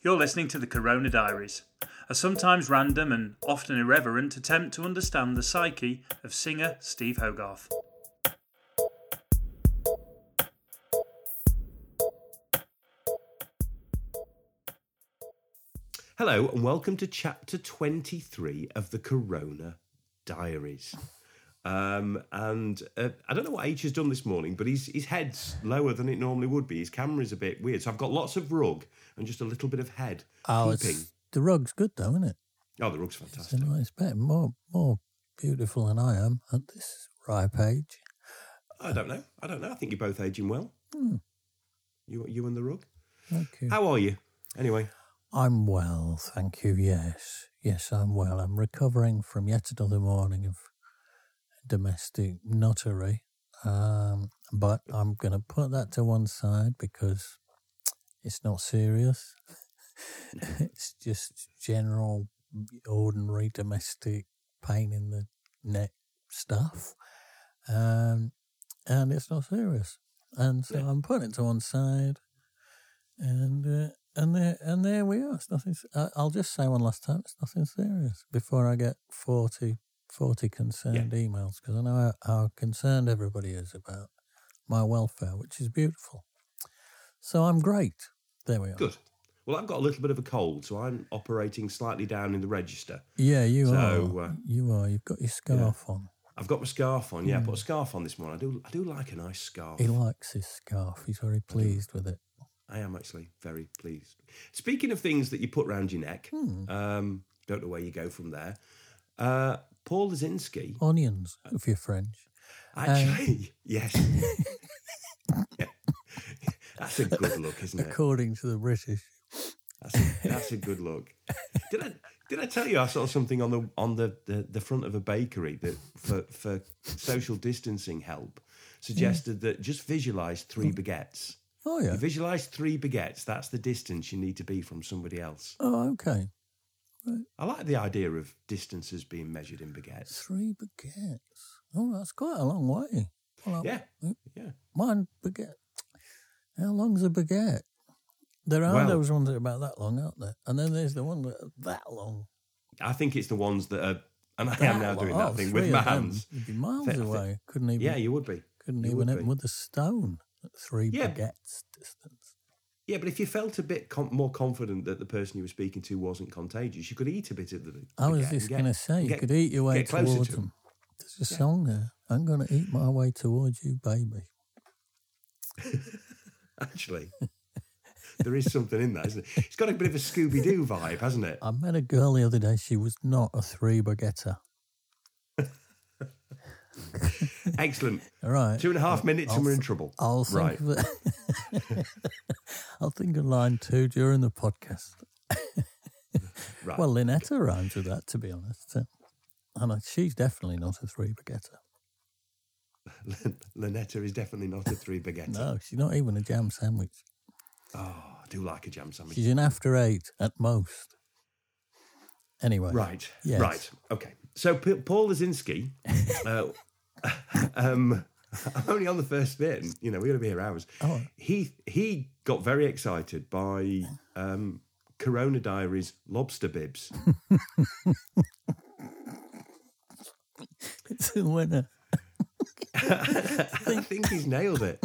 You're listening to the Corona Diaries, a sometimes random and often irreverent attempt to understand the psyche of singer Steve Hogarth. Hello, and welcome to chapter 23 of the Corona Diaries. Um, and uh, I don't know what H has done this morning, but his, his head's lower than it normally would be. His camera's a bit weird. So I've got lots of rug and just a little bit of head Oh, peeping. the rug's good though, isn't it? Oh, the rug's fantastic. It's a nice bit. More, more beautiful than I am at this ripe age. I don't know. I don't know. I think you're both aging well. Hmm. You, you and the rug. Thank you. How are you? Anyway, I'm well, thank you. Yes, yes, I'm well. I'm recovering from yet another morning of domestic nuttery, um, but I'm going to put that to one side because it's not serious. it's just general, ordinary domestic pain in the neck stuff, um, and it's not serious. And so I'm putting it to one side, and uh, and there and there we are. It's nothing. I'll just say one last time. It's nothing serious before I get 40, 40 concerned emails because I know how, how concerned everybody is about my welfare, which is beautiful. So I'm great. There we are. good. Well, I've got a little bit of a cold, so I'm operating slightly down in the register. Yeah, you So, are. uh, you are. You've got your scarf on. I've got my scarf on. Yeah, I put a scarf on this morning. I do. I do like a nice scarf. He likes his scarf. He's very pleased with it. I am actually very pleased. Speaking of things that you put round your neck, Hmm. um, don't know where you go from there. Uh, Paul Lazinski, Onions, if you're French. actually, um, yes, Yeah. that's a good look, isn't it? According to the British. That's a, that's a good look. Did I did I tell you I saw something on the on the, the, the front of a bakery that for for social distancing help suggested mm. that just visualize three baguettes. Oh, yeah. You visualize three baguettes. That's the distance you need to be from somebody else. Oh, okay. I like the idea of distances being measured in baguettes. Three baguettes. Oh, that's quite a long way. Well, I- Yeah, yeah. One baguette. How long's a baguette? There are Well- those ones that are about that long, aren't there? And then there's the one that are that long. I think it's the ones that are, and I am now long. doing Oh, that thing with my hands. You'd be miles Thi- thi- away. Couldn't even. Yeah, you would be. couldn't you even hit with a stone at three Yeah. baguettes distance. Yeah, but if you felt a bit com- more confident that the person you were speaking to wasn't contagious, you could eat a bit of the. I was baguette just going to say, you get- could eat your way towards to 'em. them. There's a song there. I'm going to eat my way towards you, baby. Actually, there is something in that, isn't it? It's got a bit of a Scooby Doo vibe, hasn't it? I met a girl the other day. She was not a three baguetter. Excellent. All right. Two and a half minutes and we're in trouble. I'll think right. of it. I'll think of line two during the podcast. Right. Well, Lynetta rhymes with that, to be honest. Uh, And she's definitely not a three baguetter. Lynetta is definitely not a three baguette. No, she's not even a jam sandwich. Oh, I do like a jam sandwich. She's an after eight at most. Anyway. Right. Yes. Right. Okay. So P- Paul Lazinski, uh, um, I'm only on the first bit. And, you know, we're going to be here hours. Oh. He he got very excited by um, Corona Diaries lobster bibs. It's a winner. I think he's nailed it.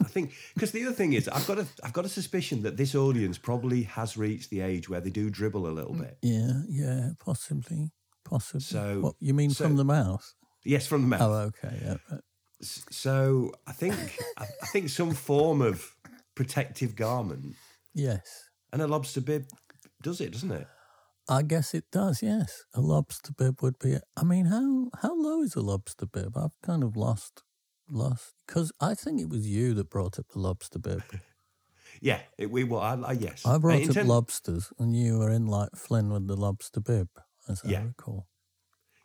I think because the other thing is, I've got a I've got a suspicion that this audience probably has reached the age where they do dribble a little bit. Yeah, yeah, possibly. Possibly. So- what, you mean so- from the mouth? Yes, from the mouth. Oh, okay. Yeah. right. So I think I, think some form of protective garment Yes. and a lobster bib does it, doesn't it? I guess it does, yes. A lobster bib would be. I mean, how how low is a lobster bib? I've kind of lost lost because I think it was you that brought up the lobster bib. Yeah, it, we well, I, I, yes. I brought In up term- lobsters, and you were in like Flynn with the lobster bib, as I recall.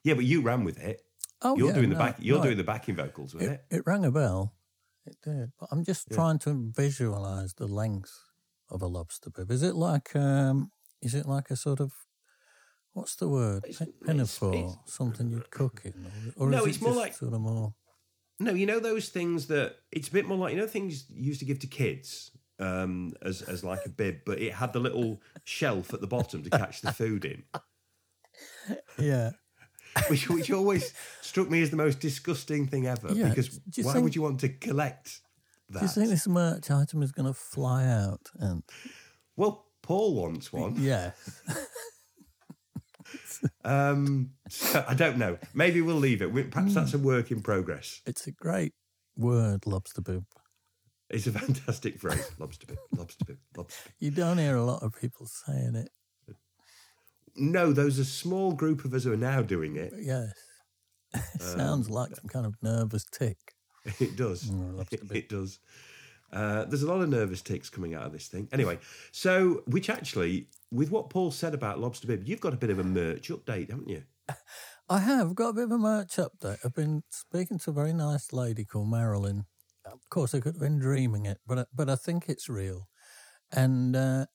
Yeah, but you ran with it. Oh, you're yeah, doing the back. You're no, doing the backing vocals with It, it. it rang a bell. It did. But I'm just Yeah. trying to visualize the length of a lobster bib. Is it like um is it like a sort of what's the word? It's- it's- Pinafore, it's- something you'd cook in, or, or No, is it it's more just like- sort of more. No, you know those things that it's a bit more like you know things you used to give to kids um, as as like a bib, but it had the little shelf at the bottom to catch the food in, Yeah, which which always struck me as the most disgusting thing ever. Yeah, Because why think- would you want to collect that? do you think this merch item is going to fly out? And Well, Paul wants one. yeah, Um, so I don't know. Maybe we'll leave it. Perhaps Hmm. that's a work in progress. it's a great word, lobster bib. It's a fantastic phrase. Lobster bib, lobster bib, lobster bib. You don't hear a lot of people saying it. No, there's a small group of us who are now doing it. Yes, it Um, sounds like some kind of nervous tick. It does. Mm, It, it does. Uh, there's a lot of nervous ticks coming out of this thing. Anyway, so which actually, with what Paul said about Lobster Bib, you've got a bit of a merch update, haven't you? I have got a bit of a merch update. I've been speaking to a very nice lady called Marilyn. Of course, I could have been dreaming it, but I- but I think it's real. And uh,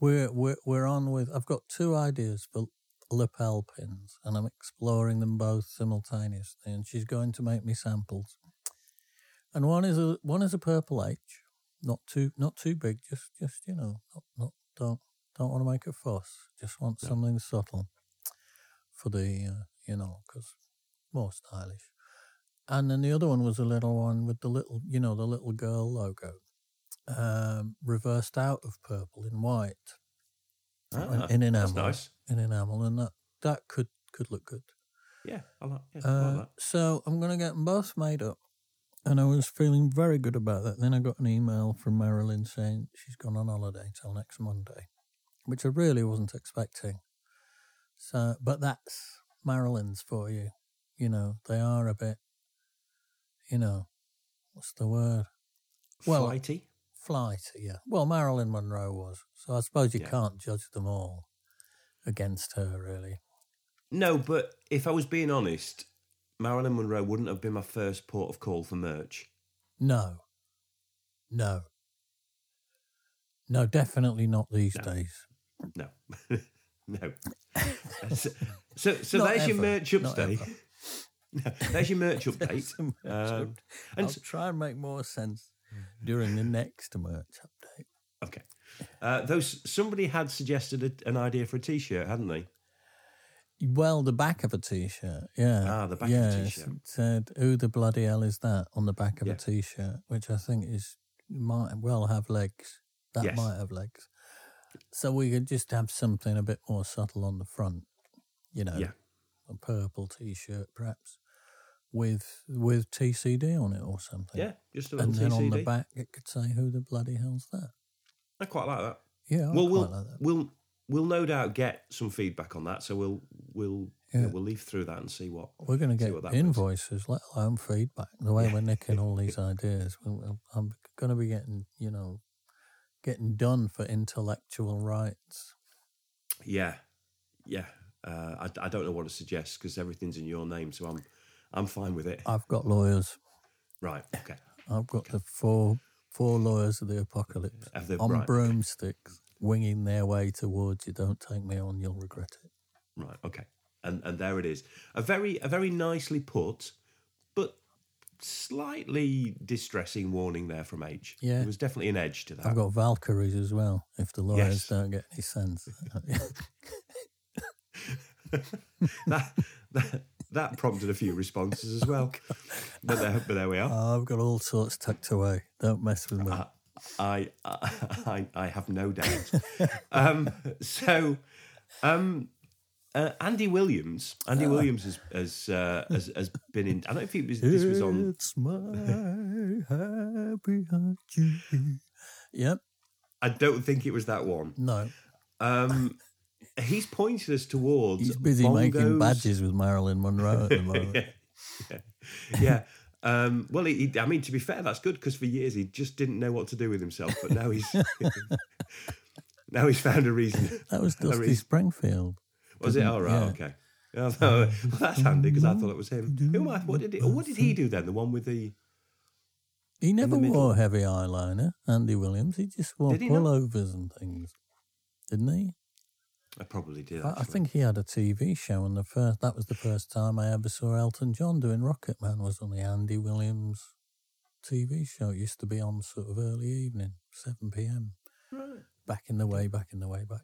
we're we're we're on with. I've got two ideas for lapel pins, and I'm exploring them both simultaneously. And she's going to make me samples. And one is a one is a purple H, not too not too big, just just you know, not, not don't don't want to make a fuss. Just want something subtle for the uh, you know because more stylish. And then the other one was a little one with the little you know the little girl logo, um, reversed out of purple in white Ah, in enamel. That's nice. in enamel, and that that could could look good. Yeah, I like, yeah, I Uh, like that. so I'm going to get them both made up. And I was feeling very good about that. Then I got an email from Marilyn saying she's gone on holiday till next Monday, which I really wasn't expecting. So, but that's Marilyn's for you. You know, they are a bit, you know, what's the word? Well, Flighty. Flighty, yeah. Well, Marilyn Monroe was. So I suppose you Yeah. can't judge them all against her, really. No, but if I was being honest, Marilyn Monroe wouldn't have been my first port of call for merch. No. No. No, definitely not these No. days. No, no. so, so, there's your merch update. No, there's your merch update. There's some merch Um, up- and I'll try and make more sense during the next merch update. Okay. Uh, those somebody had suggested a, an idea for a T-shirt, hadn't they? Well, the back of a t-shirt, yeah. Ah, the back of a t-shirt. Said, "Who the bloody hell is that?" on the back of Yeah. a t-shirt, which I think is might well have legs. That Yes. might have legs. So we could just have something a bit more subtle on the front, you know, Yeah. a purple t-shirt perhaps with with TCD on it or something. Yeah, just a little and then on the back it could say, "Who the bloody hell's that?" I quite like that. Yeah, I well, quite we'll like that. we'll we'll no doubt get some feedback on that. So we'll we'll yeah. Yeah. we'll leaf through that and see what. We're going to get what that brings. invoices, let alone feedback. The way we're nicking all these ideas, I'm going to be getting, you know, getting done for intellectual rights. Yeah, yeah. Uh, I, I don't know what to suggest because everything's in your name, so I'm I'm fine with it. I've got lawyers. Right. Okay. I've got the four four lawyers of the apocalypse on right, okay. broomsticks, winging their way towards you. Don't take me on; you'll regret it. Right. Okay. And and there it is. A very a very nicely put, but slightly distressing warning there from H. Yeah. There was definitely an edge to that. I've got Valkyries as well. If the lawyers Yes. don't get any sense, that, that that prompted a few responses as well. but there but there we are. I've got all sorts tucked away. Don't mess with me. Uh, I, I I have no doubt. um, so, um, uh, Andy Williams. Andy Ah. Williams has has, uh, has has been in. I don't know if it was this was on. It's my happy heart. Yep. I don't think it was that one. No. Um, he's pointed us towards. He's busy making badges with Marilyn Monroe at the moment. yeah, yeah. Um, well, he, he- I mean, to be fair, that's good because for years he just didn't know what to do with himself, but now he's now he's found a reason. That was Dusty reason. Springfield. Was it? All right, Yeah. okay. Oh, well, that's handy because I thought it was him. Who am I? What did he? What did he do then? The one with the? He never wore heavy eyeliner, Andy Williams. He just wore he not? pullovers and things, didn't he? I probably did. I, I think he had a TV show, and the first that was the first time I ever saw Elton John doing Rocket Man was on the Andy Williams TV show. It used to be on sort of early evening, seven p.m. Right. Back in the way, back in the way, back.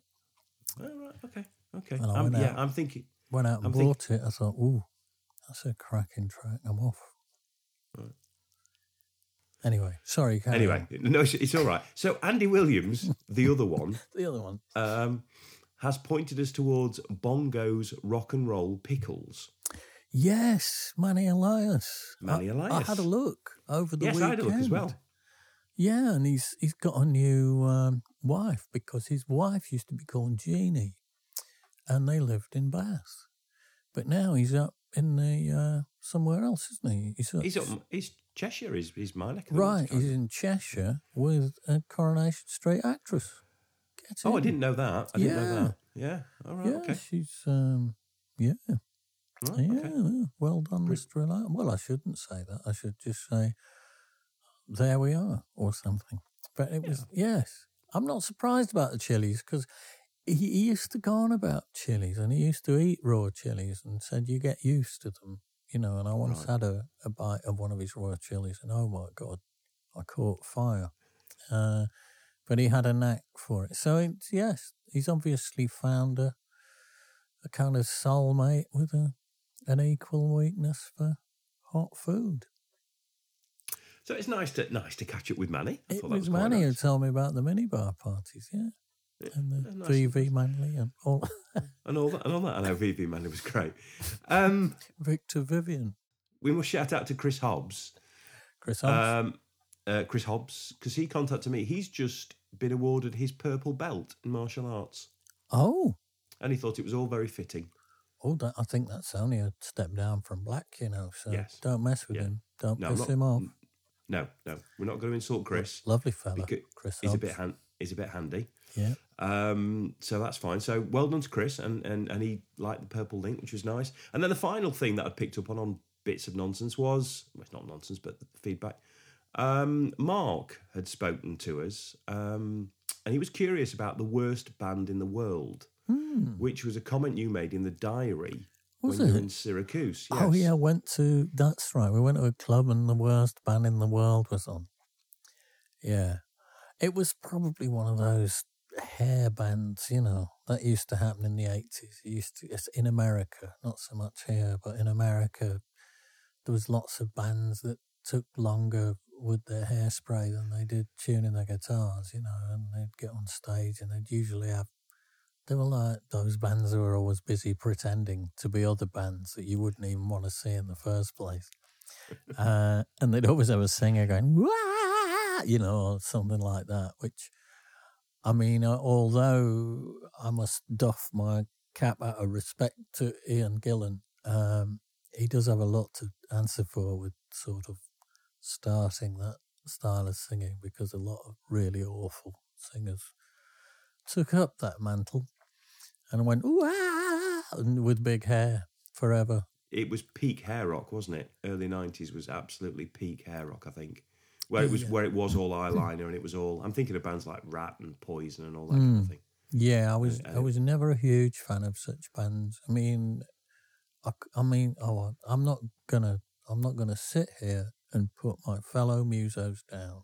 Oh, right. Okay. Okay. And I Um, went yeah, out. I'm thinking. Went out and I'm think- bought it. I thought, ooh, that's a cracking track. I'm off. Right. Anyway, sorry. Anyway, on. no, it's, it's all right. So Andy Williams, the other one, the other one. um, has pointed us towards Bongo's rock and roll pickles. Yes, Manny Elias. Manny I, I had a look over the yes, I weekend. had a look as well. Yeah, and he's he's got a new um, wife because his wife used to be called Jeannie, and they lived in Bath, but now he's up in the uh, somewhere else, isn't he? He's, up, He's up. He's Cheshire. He's, he's my neck. of the right. He's in Cheshire with a Coronation Street actress. Oh, I didn't know that. I didn't know Yeah. that. Yeah. All right. Yeah, Okay. she's um, yeah, Right, yeah. okay. yeah. Well done, Mister Elias. Well, I shouldn't say that. I should just say, "There we are," or something. But it was yes. I'm not surprised about the chilies because he, he used to go on about chilies and he used to eat raw chilies and said you get used to them, you know. And I once Right. had a, a bite of one of his raw chilies and oh my god, I caught fire. Uh, but he had a knack for it. So it's, yes, he's obviously found a a kind of soulmate with a an equal weakness for hot food. So it's nice to nice to catch up with Manny. I It thought that was quite Manny who told me about the minibar parties, yeah. And the nice. VV Manley and all and all that and all that. I know VV Manny was great. Um, Victor Vivian. we must shout out to Chris Hobbs. Chris Hobbs. Um, uh, Chris Hobbs, because he contacted me. He's just been awarded his purple belt in martial arts, oh. and he thought it was all very fitting. Oh, that, I think that's only a step down from Black, you know. So Yes. don't mess with Yeah. him. Don't No, piss not- him off. No, no, we're not going to insult Chris. Lovely fella, Chris he's a bit he's a bit handy. yeah. Um, so that's fine. So well done to Chris, and, and and he liked the purple link, which was nice. And then the final thing that I picked up on on bits of nonsense was well, it's not nonsense, but the feedback. Um, Mark had spoken to us, um, and he was curious about the worst band in the world, which was a comment you made in the diary. Was when you were it? in Syracuse. Oh Yes. yeah, went to that's right. We went to a club and the worst band in the world was on. Yeah, it was probably one of those hair bands, you know, that used to happen in the eighties. It used to it's in America, not so much here, but in America, there was lots of bands that took longer with their hairspray than they did tuning their guitars, you know, and they'd get on stage and they'd usually have they were like those bands who were always busy pretending to be other bands that you wouldn't even want to see in the first place. uh, and they'd always have a singer going, Wah! you know, or something like that, which, I mean, uh, although I must doff my cap out of respect to Ian Gillan, um, he does have a lot to answer for with sort of starting that style of singing because a lot of really awful singers took up that mantle and went ooh ah, and with big hair forever. It was peak hair rock, wasn't it? Early nineties was absolutely peak hair rock. I think. Where it was, Yeah. where it was all eyeliner, and it was all. I'm thinking of bands like Ratt and Poison and all that kind Mm. of thing. Yeah, I was Uh, I was never a huge fan of such bands. I mean, I mean, oh, I'm not gonna I'm not gonna sit here and put my fellow musos down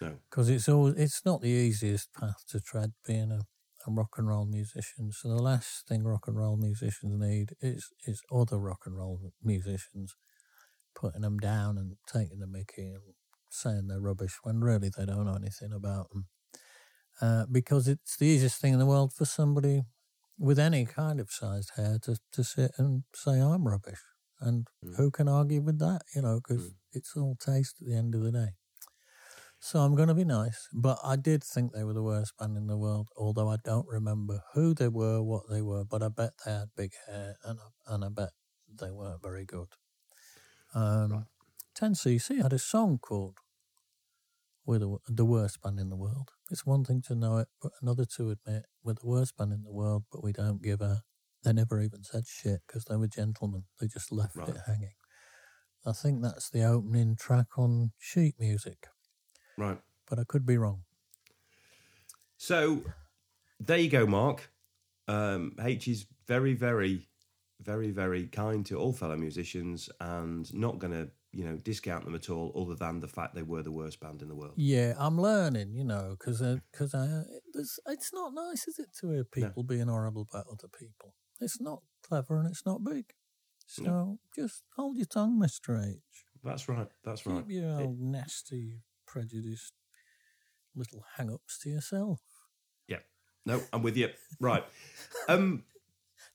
No. because it's always it's not the easiest path to tread being a, a rock and roll musician. So the last thing rock and roll musicians need is is other rock and roll musicians putting them down and taking the mickey and saying they're rubbish when really they don't know anything about them. Uh, because it's the easiest thing in the world for somebody with any kind of sized hair to, to sit and say I'm rubbish. And Mm. who can argue with that? You know, because it's all taste at the end of the day. So I'm going to be nice, but I did think they were the worst band in the world. Although I don't remember who they were, what they were, but I bet they had big hair, and I, and I bet they weren't very good. Um, 10cc had a song called "We're the, the worst band in the world." It's one thing to know it, but another to admit we're the worst band in the world, but we don't give a. They never even said shit because they were gentlemen. They just left Right. it hanging. I think that's the opening track on sheet music, Right. but I could be wrong. So there you go, Mark. Um, H is very, very, very, very kind to all fellow musicians and not going to, you know, discount them at all, other than the fact they were the worst band in the world. Yeah, I'm learning, you know, because because I it's, it's not nice, is it, to hear people being horrible about other people? It's not clever and it's not big. So just hold your tongue, Mister H. That's right. That's right. Keep your old nasty, prejudiced little hang-ups to yourself. Yeah. No, I'm with you. Right. Um.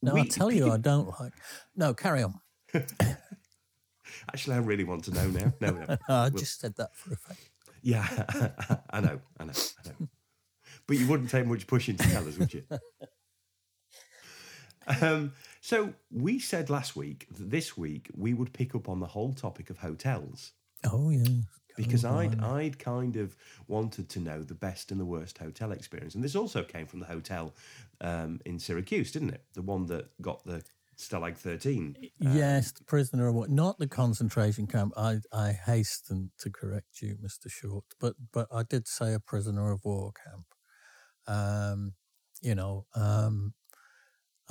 No, I tell you, I don't like. No, carry on. Actually, I really want to know now. No, no. I We'll- just said that for effect. Yeah, I know, I know, I know. But you wouldn't take much pushing to tell us, would you? Um, so we said last week that this week we would pick up on the whole topic of hotels Oh yeah, because Oh, I'd. I'd kind of wanted to know the best and the worst hotel experience, and this also came from the hotel um, in Syracuse, didn't it? The one that got the Stalag thirteen. Yes, the prisoner of war, not the concentration camp. I, I hasten to correct you, Mister Short, but but I did say a prisoner of war camp. Um, you know, um,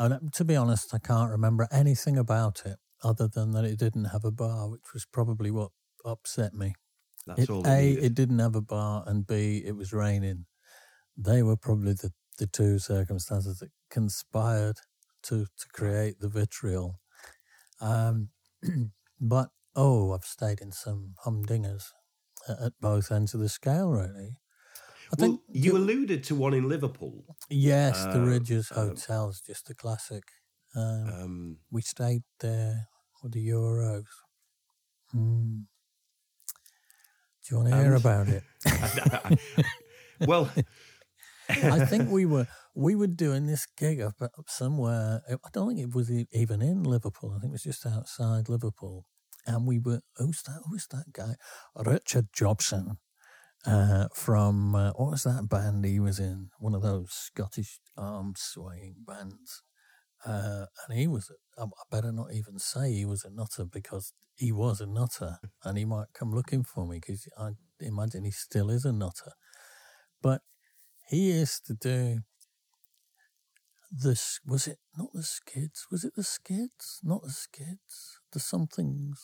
and to be honest, I can't remember anything about it other than that it didn't have a bar, which was probably what upset me. That's It, all. a, needed. it didn't have a bar, and B, it was raining. They were probably the, the two circumstances that conspired to, to create the vitriol. Um, but, oh, I've stayed in some humdingers at, at both ends of the scale, really. I well, think, you alluded to one in Liverpool. yes, the uh, Ridges um, Hotel is just a classic. Um, Um, we stayed there with the Euros. Hmm. Do you want to hear about it? well, I think we were we were doing this gig up, up somewhere. I don't think it was even in Liverpool. I think it was just outside Liverpool. And we were who's that? Who's that guy? Richard Jobson uh, from uh, what was that band he was in? One of those Scottish arm swaying bands. Uh, and he was, I better not even say he was a nutter because he was a nutter and he might come looking for me because I imagine he still is a nutter. But he used to do this, was it not the skids? Was it the skids? Not the skids. The somethings.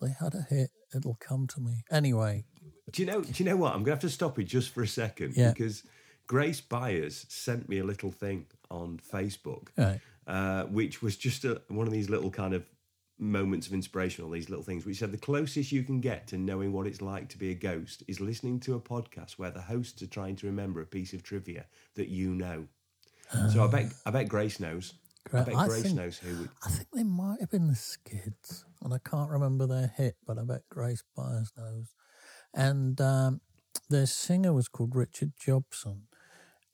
They had a hit. It'll come to me. Anyway, Do you know? Do you know what? I'm gonna have to stop you just for a second Yeah. because Grace Byers sent me a little thing on Facebook, right. uh, which was just a, one of these little kind of moments of inspiration. All these little things, which said the closest you can get to knowing what it's like to be a ghost is listening to a podcast where the hosts are trying to remember a piece of trivia that you know. so I bet I bet Grace knows. I Great. bet I Grace think- knows who. We, I think they might have been the Skids, and I can't remember their hit, but I bet Grace Byers knows. And um, their singer was called Richard Jobson,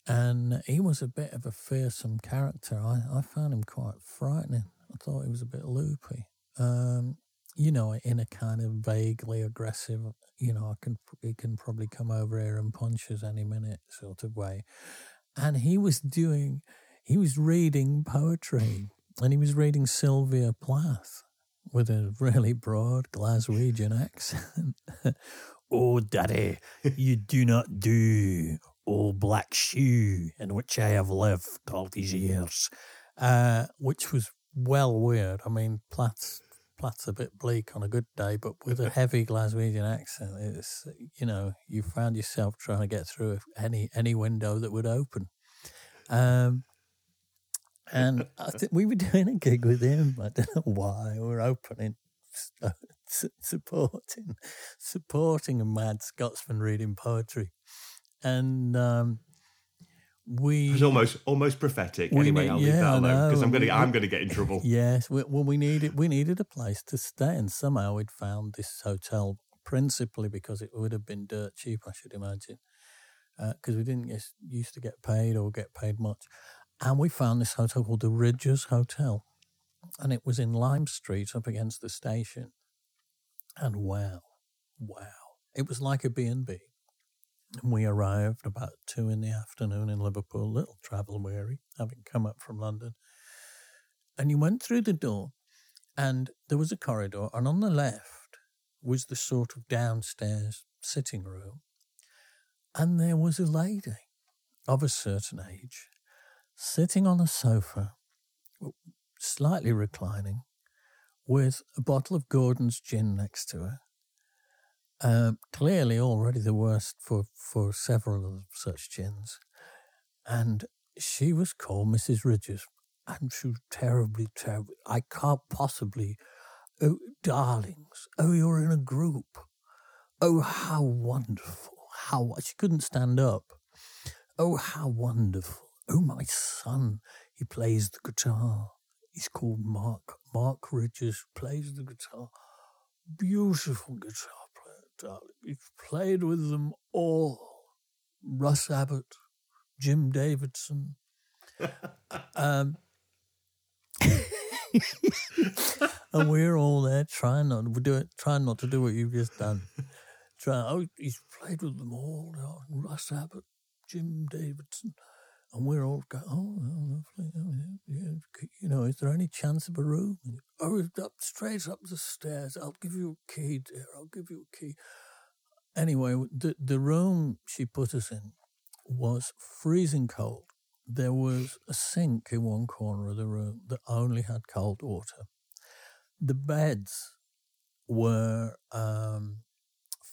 and he was a bit of a fearsome character. I, I found him quite frightening. I thought he was a bit loopy. Um, you know, in a kind of vaguely aggressive, you know, I can he can probably come over here and punch us any minute sort of way. And he was doing, he was reading poetry, and he was reading Sylvia Plath with a really broad Glaswegian accent. oh, daddy, you do not do old black shoe in which I have lived all these years, uh, which was well weird. I mean, Plath's Plath's a bit bleak on a good day, but with a heavy Glaswegian accent, it's you know you found yourself trying to get through any any window that would open. Um, and I think we were doing a gig with him. I don't know why. We were opening, supporting, supporting a mad Scotsman reading poetry, and um, we it was almost almost prophetic. Anyway, need- I'll leave yeah, that alone because I'm gonna We- I'm gonna get in trouble. Yes, we, well, we needed we needed a place to stay, and somehow we'd found this hotel principally because it would have been dirt cheap, I should imagine, because we didn't get, used to get paid or get paid much, and we found this hotel called the Ridges Hotel, and it was in Lime Street, up against the station, and wow, wow. It was like a B&B. And we arrived about two in the afternoon in Liverpool, little travel weary, having come up from London. And you went through the door, and there was a corridor, and on the left was the sort of downstairs sitting room. And there was a lady of a certain age sitting on a sofa, slightly reclining, with a bottle of Gordon's gin next to her. Um, clearly, already the worst for, for several of such gins. And she was called Mrs. Ridges. And she was terribly, terribly. I can't possibly. Oh, darlings. Oh, you're in a group. Oh, how wonderful. How. She couldn't stand up. Oh, how wonderful. Oh, my son. He plays the guitar. He's called Mark. Mark Ridges plays the guitar. Beautiful guitar player, darling. He's played with them all. Russ Abbott, Jim Davidson. um, and we're all there trying not to do it, trying not to do what you've just done. Trying, oh, he's played with them all. Russ Abbott, Jim Davidson. And we're all going, oh. Oh, yeah. You know, is there any chance of a room? Oh, up straight up the stairs. I'll give you a key, dear. I'll give you a key. Anyway, the, the room she put us in was freezing cold. There was a sink in one corner of the room that only had cold water. The beds were um,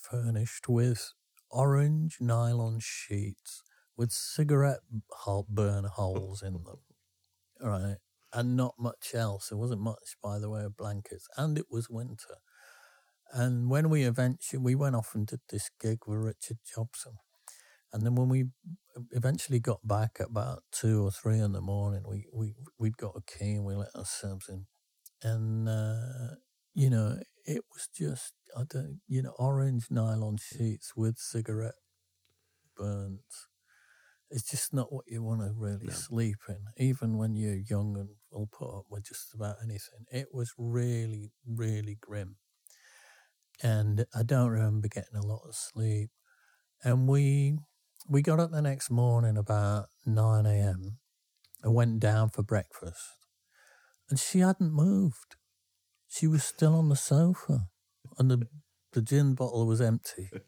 furnished with orange nylon sheets with cigarette burn holes in them, right? And not much else. There wasn't much by the way of blankets, and it was winter. And when we eventually we went off and did this gig with Richard Jobson, and then when we eventually got back at about two or three in the morning, we we we'd got a key and we let ourselves in, and uh, you know it was just I don't you know orange nylon sheets with cigarette burns it's just not what you want to really No. sleep in, even when you're young and will put up with just about anything. It was really, really grim. And I don't remember getting a lot of sleep. And we we got up the next morning about nine AM and went down for breakfast. And she hadn't moved. She was still on the sofa. And the the gin bottle was empty.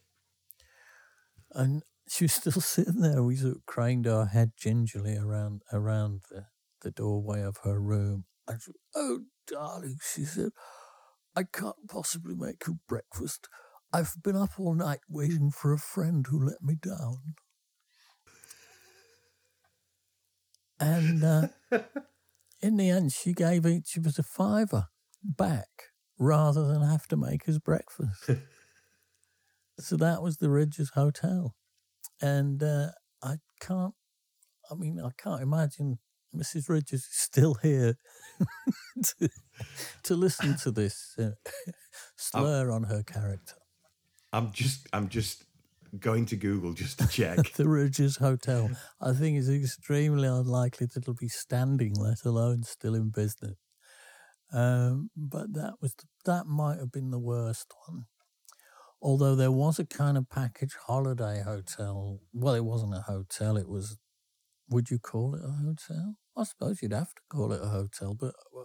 And she was still sitting there. We sort of craned our head gingerly around around the, the doorway of her room. And she, oh, darling, she said, I can't possibly make you breakfast. I've been up all night waiting for a friend who let me down. And uh, in the end, she gave each of us a fiver back rather than have to make us breakfast. so that was the Ridges Hotel and uh, I can't. I mean, I can't imagine Mrs. Ridges is still here to, to listen to this uh, slur on her character. I'm just, I'm just going to Google just to check. the Ridges Hotel. I think it's extremely unlikely that it'll be standing, let alone still in business. Um, but that was that might have been the worst one. Although there was a kind of package holiday hotel. Well, it wasn't a hotel. It was. Would you call it a hotel? I suppose you'd have to call it a hotel. But uh,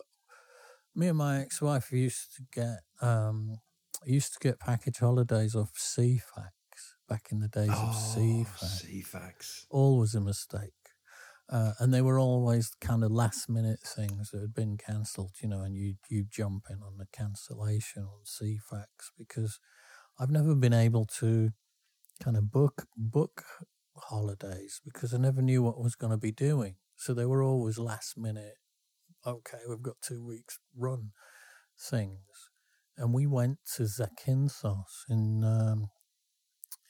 me and my ex-wife used to get um, used to get package holidays off Ceefax back in the days of Ceefax. Ceefax. All was a mistake. Uh, and they were always kind of last minute things that had been cancelled, you know, and you you jump in on the cancellation on Ceefax because I've never been able to kind of book book holidays because I never knew what I was going to be doing. So they were always last minute. Okay, we've got two weeks run things, and we went to Zakynthos in um,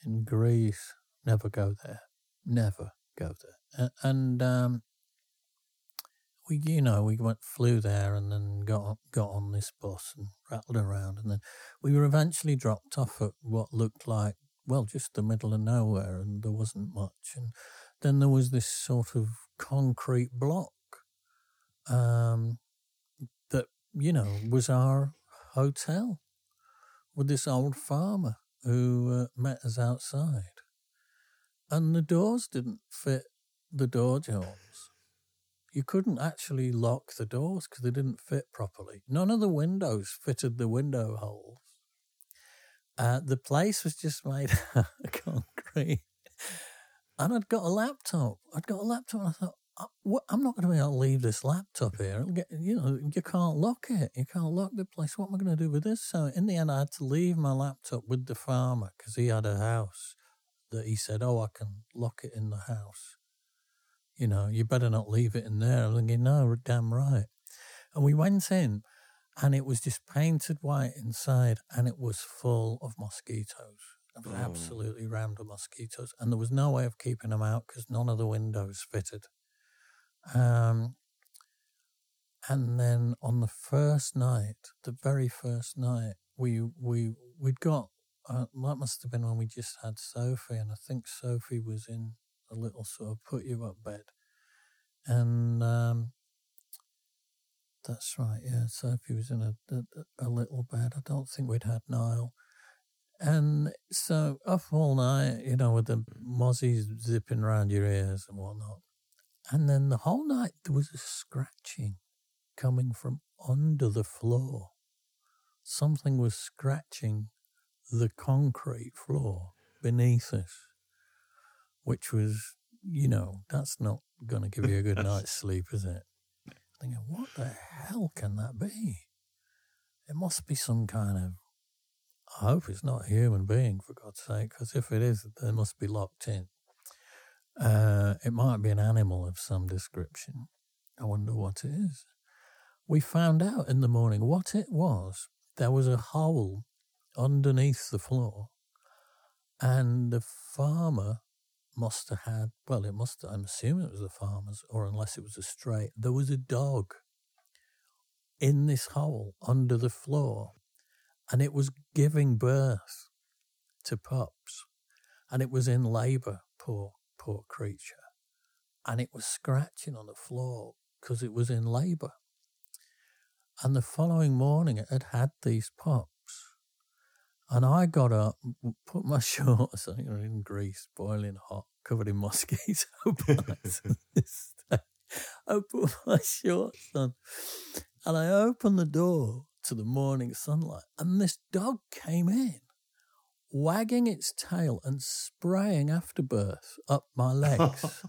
in Greece. Never go there. Never go there. And um, we, you know, we went flew there and then got got on this bus and rattled around, and then we were eventually dropped off at what looked like well, just the middle of nowhere, and there wasn't much. And then there was this sort of concrete block um, that you know was our hotel with this old farmer who uh, met us outside, and the doors didn't fit the door jambs. You couldn't actually lock the doors because they didn't fit properly. None of the windows fitted the window holes. Uh, the place was just made out of concrete. And I'd got a laptop. I'd got a laptop, and I thought, "I- what- I'm not going to be able to leave this laptop here. Get, you know, you can't lock it. You can't lock the place. What am I going to do with this? So in the end, I had to leave my laptop with the farmer because he had a house that he said, "Oh, I can lock it in the house." You know, you better not leave it in there. I'm thinking, no, damn right. And we went in, and it was just painted white inside, and it was full of mosquitoes. It was absolutely rammed with mosquitoes, and there was no way of keeping them out because none of the windows fitted. Um, and then on the first night, the very first night, we we we'd got uh, that must have been when we just had Sophie, and I think Sophie was in a little sort of put you up bed, and um, that's right, yeah. Sophie was in a, a a little bed. I don't think we'd had Niall. And so up all night, you know, with the mozzies zipping around your ears and whatnot. And then the whole night there was a scratching coming from under the floor. Something was scratching the concrete floor beneath us, which was, you know, that's not going to give you a good night's sleep, is it? Thinking, what the hell can that be? It must be some kind of. I hope it's not a human being, for God's sake, because if it is, they must be locked in. Uh, it might be an animal of some description. I wonder what it is. We found out in the morning what it was. There was a hole underneath the floor, and the farmer must have had, well, it must, I'm assuming it was the farmer's, or unless it was a stray, there was a dog in this hole under the floor, and it was giving birth to pups, and it was in labour, poor, poor creature, and it was scratching on the floor because it was in labour. And the following morning, it had had these pups. And I got up, put my shorts on, you know, in Greece, boiling hot, covered in mosquito bites. I put my shorts on and I opened the door to the morning sunlight, and this dog came in, wagging its tail and spraying afterbirth up my legs,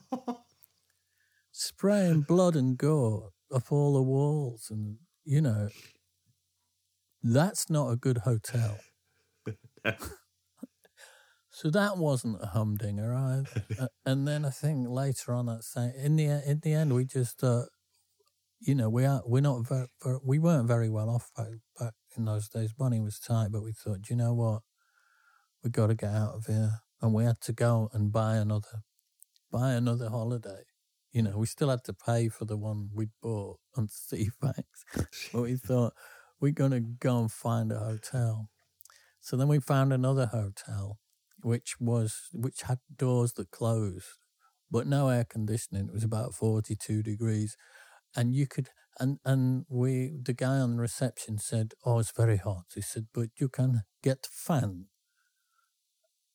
spraying blood and gore up all the walls. And, you know, that's not a good hotel. So that wasn't a humdinger either. And then I think later on that same in the in the end we just uh, you know we are we're not very, very we weren't very well off back, back in those days. Money was tight, but we thought, "Do you know what, we got to get out of here, and we had to go and buy another buy another holiday. You know, we still had to pay for the one we'd bought on Ceefax, but we thought we're gonna go and find a hotel. So then we found another hotel, which was which had doors that closed, but no air conditioning. It was about forty two degrees, and you could and and we the guy on reception said, "Oh, it's very hot." He said, "But you can get fan."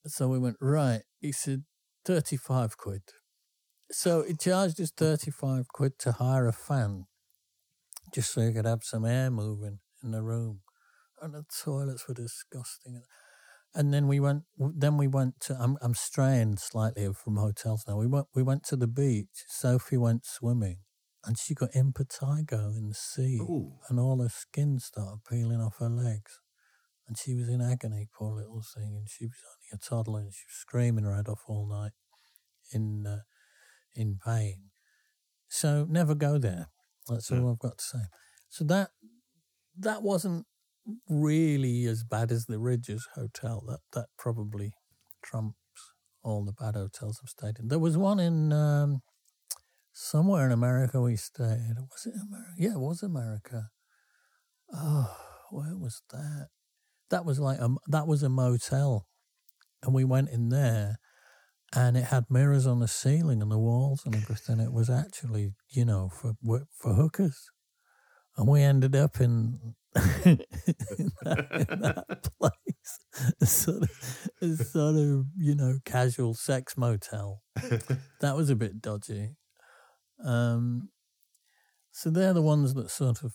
So we went right. He said, 35 quid." So he charged us thirty five quid to hire a fan, just so you could have some air moving in the room, and the toilets were disgusting. And then we went. Then we went to. I'm I'm straying slightly from hotels now. We went. We went to the beach. Sophie went swimming, and she got impetigo in the sea, Ooh. and all her skin started peeling off her legs, and she was in agony, poor little thing. And she was only a toddler, and she was screaming her head off all night, in uh, in pain. So never go there. That's all I've got to say. So that that wasn't really as bad as the Ridges Hotel. That that probably trumps all the bad hotels I've stayed in. There was one in um, somewhere in America we stayed. Was it America? Yeah, it was America. Oh, where was that? That was like a that was a motel, and we went in there, and it had mirrors on the ceiling and the walls and everything. It was actually, you know, for for hookers. And we ended up in, in, that, in that place, a sort of, a sort of you know casual sex motel. that was a bit dodgy. Um, so they're the ones that sort of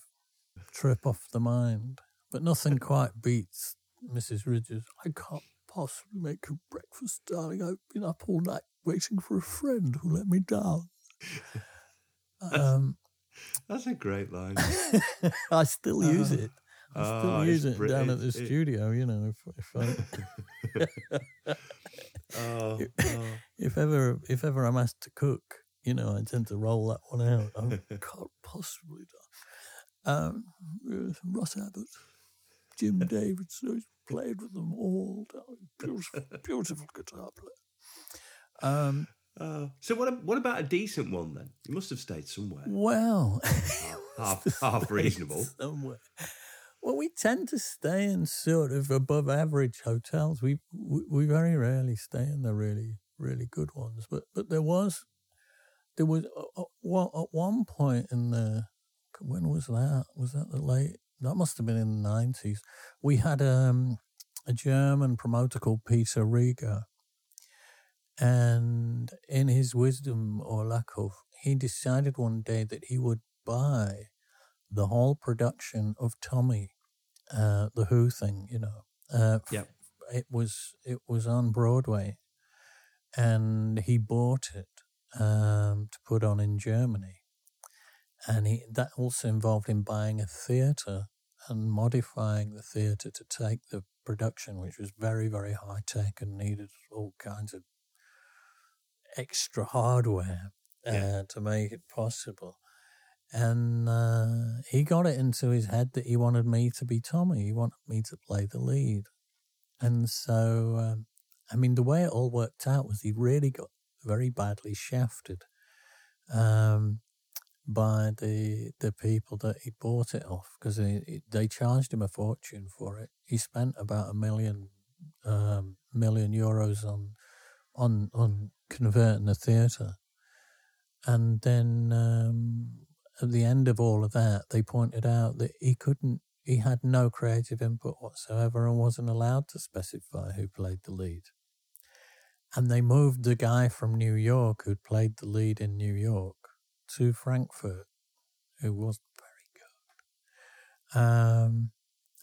trip off the mind, but nothing quite beats Mrs. Ridges. I can't possibly make you breakfast, darling. I've been up all night waiting for a friend who let me down. Um, That's a great line. I still use it. I Oh, still use it br- down at the it- studio. You know, if, if I Oh, oh. if ever if ever I'm asked to cook, you know, I tend to roll that one out. I can't possibly do. Um, uh, Ross Abbott, Jim Davidson, played with them all. Beautiful, beautiful guitar player. Um, Oh. So what? What about a decent one then? You must have stayed somewhere. well, half, half reasonable. somewhere. Well, we tend to stay in sort of above average hotels. We we, very rarely stay in the really really good ones. But but there was there was uh, uh, at one point in the when was that? Was that the late? That must have been in the nineties. We had um, a German promoter called Peter Rieger, and in his wisdom or lack of, he decided one day that he would buy the whole production of Tommy, uh, the Who thing, you know. Uh, Yep. It was it was on Broadway, and he bought it um, to put on in Germany, and he that also involved him buying a theatre and modifying the theatre to take the production, which was very very high tech and needed all kinds of extra hardware uh, Yeah. to make it possible and uh, he got it into his head that he wanted me to be Tommy. He wanted me to play the lead, and so um, I mean, the way it all worked out was he really got very badly shafted um, by the the people that he bought it off because they they charged him a fortune for it. He spent about a million um, million euros on on on converting the theatre, and then um, at the end of all of that, they pointed out that he couldn't, he had no creative input whatsoever and wasn't allowed to specify who played the lead. And they moved the guy from New York who'd played the lead in New York to Frankfurt, who wasn't very good. Um,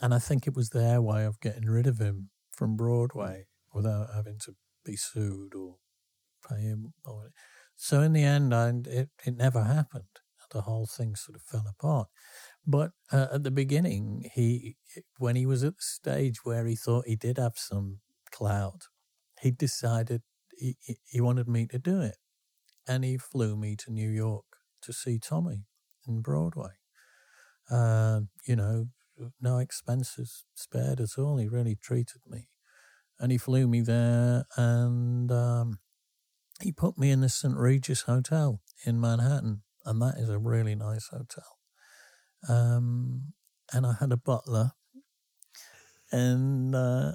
and I think it was their way of getting rid of him from Broadway without having to be sued or pay him. Or, so in the end, I, it, it never happened the whole thing sort of fell apart. But uh, at the beginning, he when he was at the stage where he thought he did have some clout, he decided he, he- wanted me to do it, and he flew me to New York to see Tommy in Broadway. Uh, you know, no expenses spared at all. He really treated me, and he flew me there, and um, he put me in the St Regis Hotel in Manhattan, and that is a really nice hotel. Um, and I had a butler, and uh,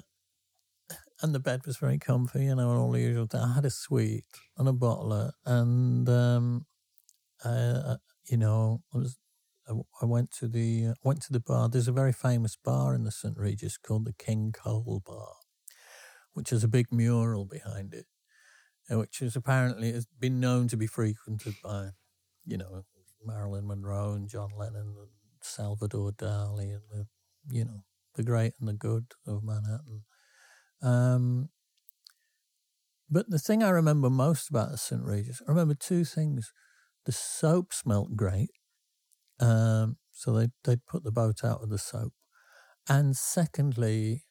and the bed was very comfy, you know, and all the usual. I had a suite and a butler, and um, uh, you know, I was. I I went to the uh, went to the bar. There's a very famous bar in the St Regis called the King Cole Bar, which has a big mural behind it, uh, which is apparently has been known to be frequented by you know, Marilyn Monroe and John Lennon and Salvador Dali and the, you know, the great and the good of Manhattan. Um, but the thing I remember most about the St. Regis, I remember two things. The soap smelt great. Um, so they, they'd put the boat out with the soap. And secondly,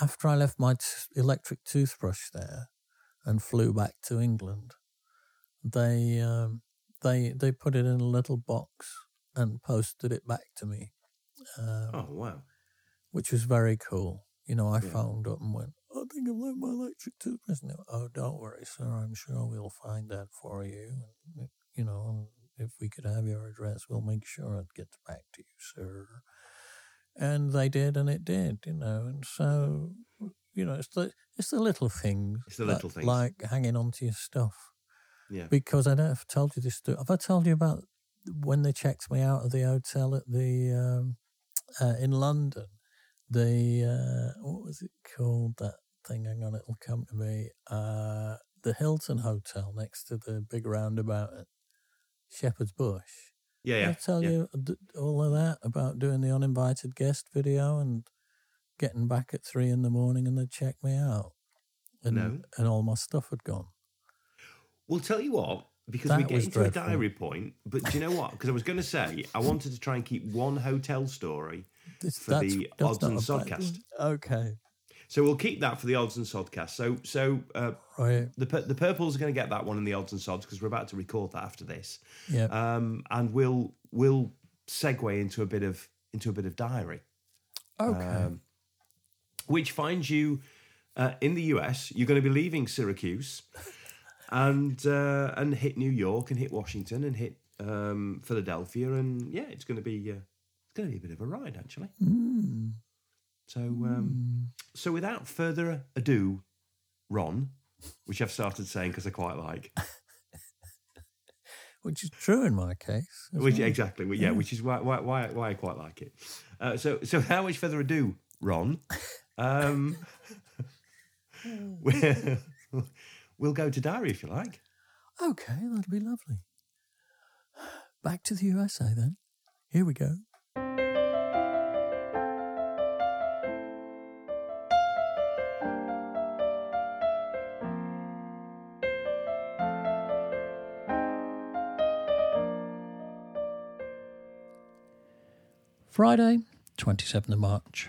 after I left my t- electric toothbrush there and flew back to England, they um, they they put it in a little box and posted it back to me, um, Oh wow. which was very cool. You know, I Yeah. phoned up and went, I think I've left my electric toothbrush. And they went, oh, don't worry, sir. I'm sure we'll find that for you. And, you know, if we could have your address, we'll make sure it gets back to you, sir. And they did, and it did, you know. And so, you know, it's the it's the little things. It's the that- little things. like hanging on to your stuff Yeah. because I don't know if told you this story. Have I told you about when they checked me out of the hotel at the um, uh, in London, the uh, what was it called? That thing. Hang on, it'll come to me. Uh, the Hilton Hotel next to the big roundabout at Shepherd's Bush. Yeah, yeah. I tell yeah. you all of that about doing the uninvited guest video and getting back at three in the morning and they checked me out. And, No. and all my stuff had gone. We'll tell you what, because That we get into dreadful. a diary point, but do you know what? Because I was going to say, I wanted to try and keep one hotel story. This, For the Odds and Sodcast. Okay. So we'll keep that for the odds and sodcast. So, so uh, Right. the the purples are going to get that one in the odds and sods because we're about to record that after this. Yeah. Um, and we'll we'll segue into a bit of into a bit of diary. okay. um, which finds you uh, in the US. You're going to be leaving Syracuse and uh, and hit New York and hit Washington and hit um, Philadelphia and yeah, it's going to be uh, it's going to be a bit of a ride actually. Mm. So um, so without further ado, Ron, which I've started saying because I quite like, Which is true in my case. which well. exactly, well, yeah, which is why why why, why I quite like it. Uh, so so without much further ado, Ron, um, we'll, we'll go to diary if you like. Okay, that'll be lovely. Back to the USA then. Here we go. Friday, 27th of March.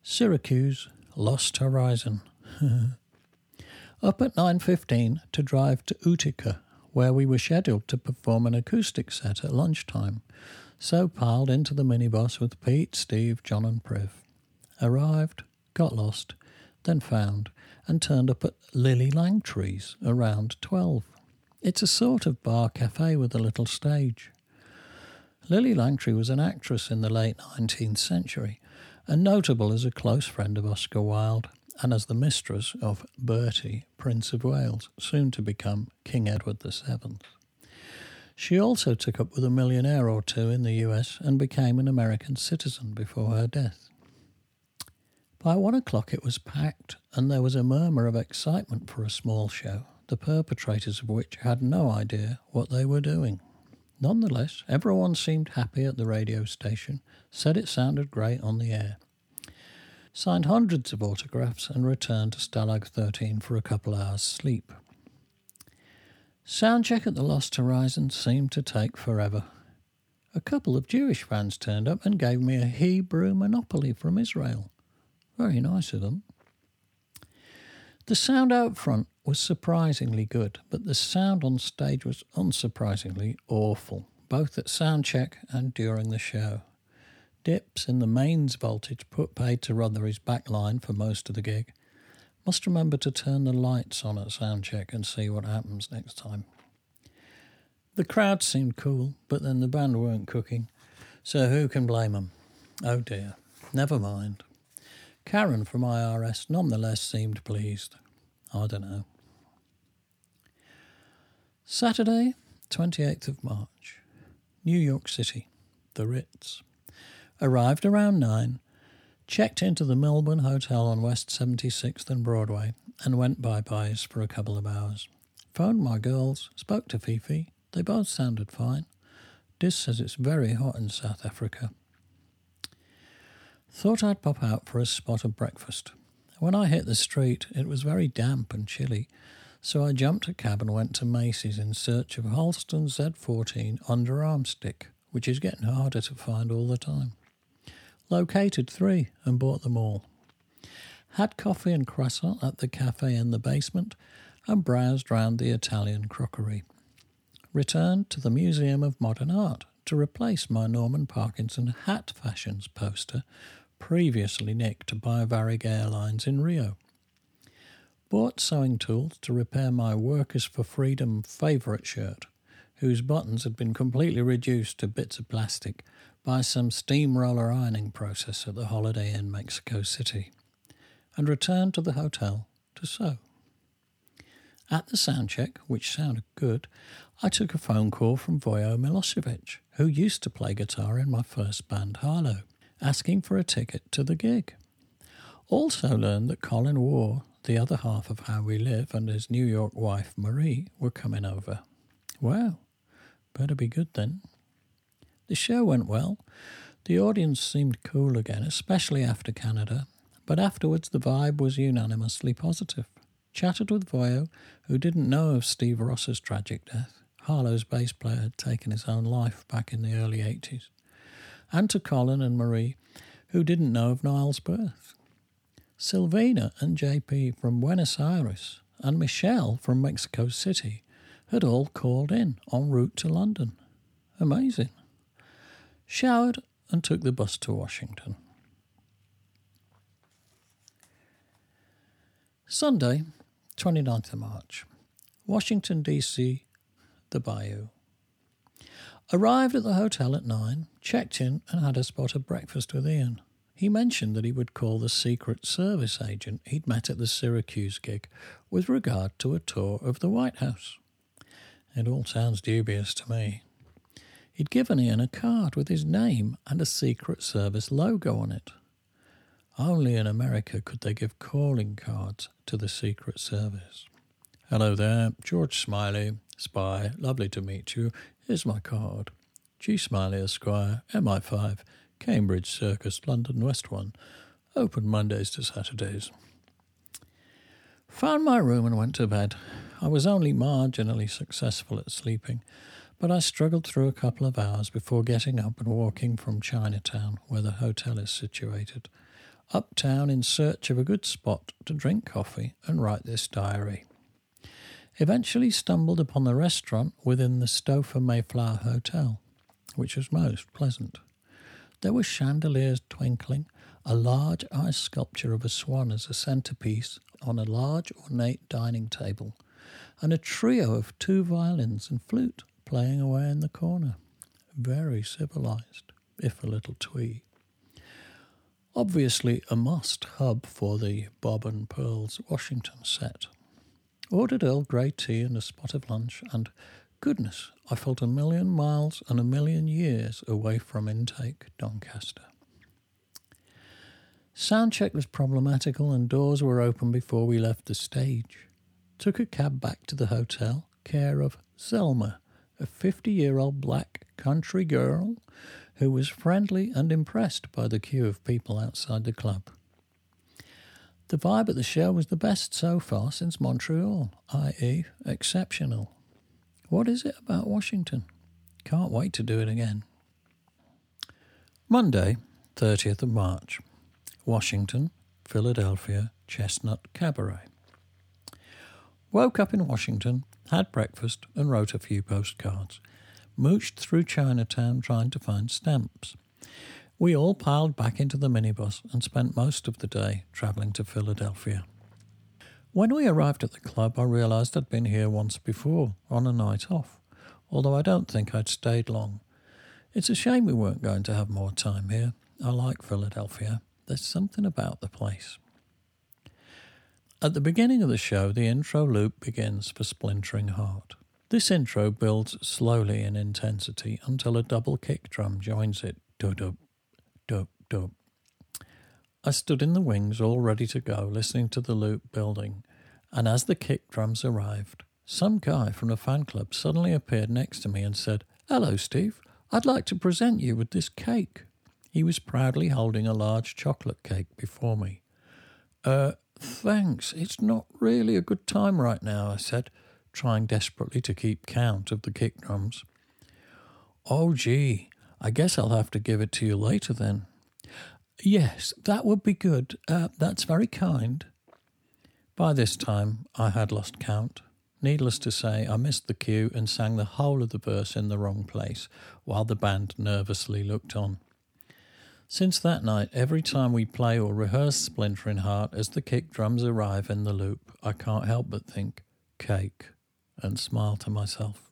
Syracuse, Lost Horizon. Up at 9.15 to drive to Utica, where we were scheduled to perform an acoustic set at lunchtime. So piled into the minibus with Pete, Steve, John and Priv. Arrived, got lost, then found, and turned up at Lily Langtry's around 12. It's a sort of bar cafe with a little stage. Lily Langtry was an actress in the late 19th century and notable as a close friend of Oscar Wilde and as the mistress of Bertie, Prince of Wales, soon to become King Edward VII. She also took up with a millionaire or two in the US and became an American citizen before her death. By one o'clock it was packed, and there was a murmur of excitement for a small show, the perpetrators of which had no idea what they were doing. Nonetheless, everyone seemed happy at the radio station, said it sounded great on the air. Signed hundreds of autographs and returned to Stalag 13 for a couple hours' sleep. Soundcheck at the Lost Horizon seemed to take forever. A couple of Jewish fans turned up and gave me a Hebrew monopoly from Israel. Very nice of them. The sound out front was surprisingly good, but the sound on stage was unsurprisingly awful, both at soundcheck and during the show. Dips in the mains voltage put paid to Rothery's back line for most of the gig. Must remember to turn the lights on at soundcheck and see what happens next time. The crowd seemed cool, but then the band weren't cooking, so who can blame them? Oh dear, never mind. Karen from IRS nonetheless seemed pleased. I don't know. Saturday, 28th of March. New York City, the Ritz. Arrived around 9, checked into the Melbourne Hotel on West 76th and Broadway, and went bye-byes for a couple of hours. Phoned my girls, spoke to Fifi. They both sounded fine. Dis says it's very hot in South Africa. Thought I'd pop out for a spot of breakfast. When I hit the street, it was very damp and chilly, so I jumped a cab and went to Macy's in search of Halston Z14 underarm stick, which is getting harder to find all the time. Located three and bought them all. Had coffee and croissant at the cafe in the basement and browsed round the Italian crockery. Returned to the Museum of Modern Art to replace my Norman Parkinson hat fashions poster previously nicked by Varig Airlines in Rio. Bought sewing tools to repair my Workers for Freedom favourite shirt, whose buttons had been completely reduced to bits of plastic by some steamroller ironing process at the Holiday Inn Mexico City, and returned to the hotel to sew. At the sound check, which sounded good, I took a phone call from Vojo Milosevic, who used to play guitar in my first band, Harlow, asking for a ticket to the gig. Also learned that Colin Woore, the other half of How We Live, and his New York wife, Marie, were coming over. Well, better be good then. The show went well. The audience seemed cool again, especially after Canada, but afterwards the vibe was unanimously positive. Chatted with Voyo, who didn't know of Steve Ross's tragic death. Harlow's bass player had taken his own life back in the early 80s. And to Colin and Marie, who didn't know of Niall's birth. Silvina and JP from Buenos Aires and Michelle from Mexico City had all called in en route to London. Amazing. Showered and took the bus to Washington. Sunday, 29th of March, Washington, D.C., the Bayou. Arrived at the hotel at nine, checked in, and had a spot of breakfast with Ian. He mentioned that he would call the Secret Service agent he'd met at the Syracuse gig with regard to a tour of the White House. It all sounds dubious to me. He'd given Ian a card with his name and a Secret Service logo on it. Only in America could they give calling cards to the Secret Service. Hello there, George Smiley, spy, lovely to meet you. Here's my card. G. Smiley, Esquire, MI5, Cambridge Circus, London West 1. Open Mondays to Saturdays. Found my room and went to bed. I was only marginally successful at sleeping, but I struggled through a couple of hours before getting up and walking from Chinatown, where the hotel is situated, uptown in search of a good spot to drink coffee and write this diary. Eventually stumbled upon the restaurant within the Stouffer Mayflower Hotel, which was most pleasant. There were chandeliers twinkling, a large ice sculpture of a swan as a centerpiece on a large ornate dining table, and a trio of two violins and flute playing away in the corner. Very civilized, if a little twee. Obviously, a must hub for the Bob and Pearls Washington set. Ordered Earl Grey tea and a spot of lunch, and goodness, I felt a million miles and a million years away from intake Doncaster. Soundcheck was problematical and doors were open before we left the stage. Took a cab back to the hotel, care of Zelma, a 50 year old black country girl who was friendly and impressed by the queue of people outside the club. The vibe at the show was the best so far since Montreal, i.e., exceptional. What is it about Washington? Can't wait to do it again. Monday, 30th of March. Washington, Philadelphia, Chestnut Cabaret. Woke up in Washington, had breakfast, and wrote a few postcards. Mooched through Chinatown trying to find stamps. We all piled back into the minibus and spent most of the day travelling to Philadelphia. When we arrived at the club, I realised I'd been here once before, on a night off, although I don't think I'd stayed long. It's a shame we weren't going to have more time here. I like Philadelphia. There's something about the place. At the beginning of the show, the intro loop begins for Splintering Heart. This intro builds slowly in intensity until a double kick drum joins it. Dub dub dub. I stood in the wings, all ready to go, listening to the loop building, and as the kick drums arrived, some guy from the fan club suddenly appeared next to me and said, Hello, Steve. I'd like to present you with this cake. He was proudly holding a large chocolate cake before me. Uh, thanks. It's not really a good time right now, I said, trying desperately to keep count of the kick drums. Oh, gee, I guess I'll have to give it to you later then. Yes, that would be good. Uh, that's very kind. By this time, I had lost count. Needless to say, I missed the cue and sang the whole of the verse in the wrong place, while the band nervously looked on. Since that night, every time we play or rehearse Splintering Heart, as the kick drums arrive in the loop, I can't help but think, cake, and smile to myself.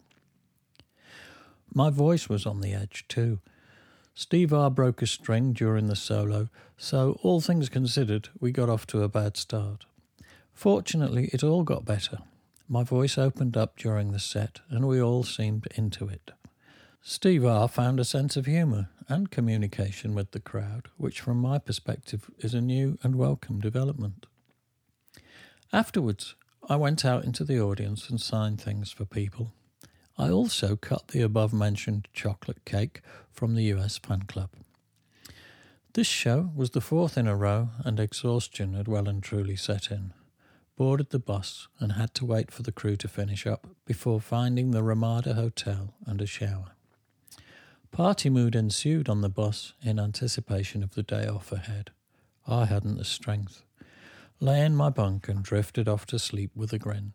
My voice was on the edge, too. Steve R broke a string during the solo, so all things considered, we got off to a bad start. Fortunately, it all got better. My voice opened up during the set, and we all seemed into it. Steve R found a sense of humour and communication with the crowd, which, from my perspective, is a new and welcome development. Afterwards, I went out into the audience and signed things for people. I also cut the above mentioned chocolate cake from the US fan club. This show was the fourth in a row, and exhaustion had well and truly set in. Boarded the bus and had to wait for the crew to finish up before finding the Ramada Hotel and a shower. Party mood ensued on the bus in anticipation of the day off ahead. I hadn't the strength. Lay in my bunk and drifted off to sleep with a grin,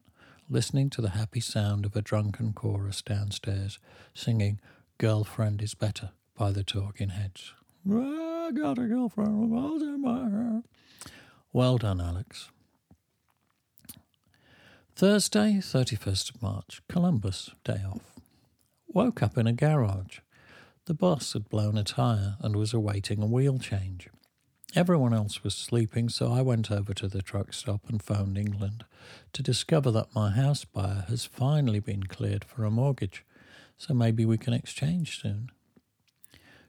listening to the happy sound of a drunken chorus downstairs singing Girlfriend is Better by the Talking Heads. I got a girlfriend in my hair. Well done, Alex. Thursday, 31st of March, Columbus, day off. Woke up in a garage. The boss had blown a tyre and was awaiting a wheel change. Everyone else was sleeping, so I went over to the truck stop and phoned England to discover that my house buyer has finally been cleared for a mortgage, so maybe we can exchange soon.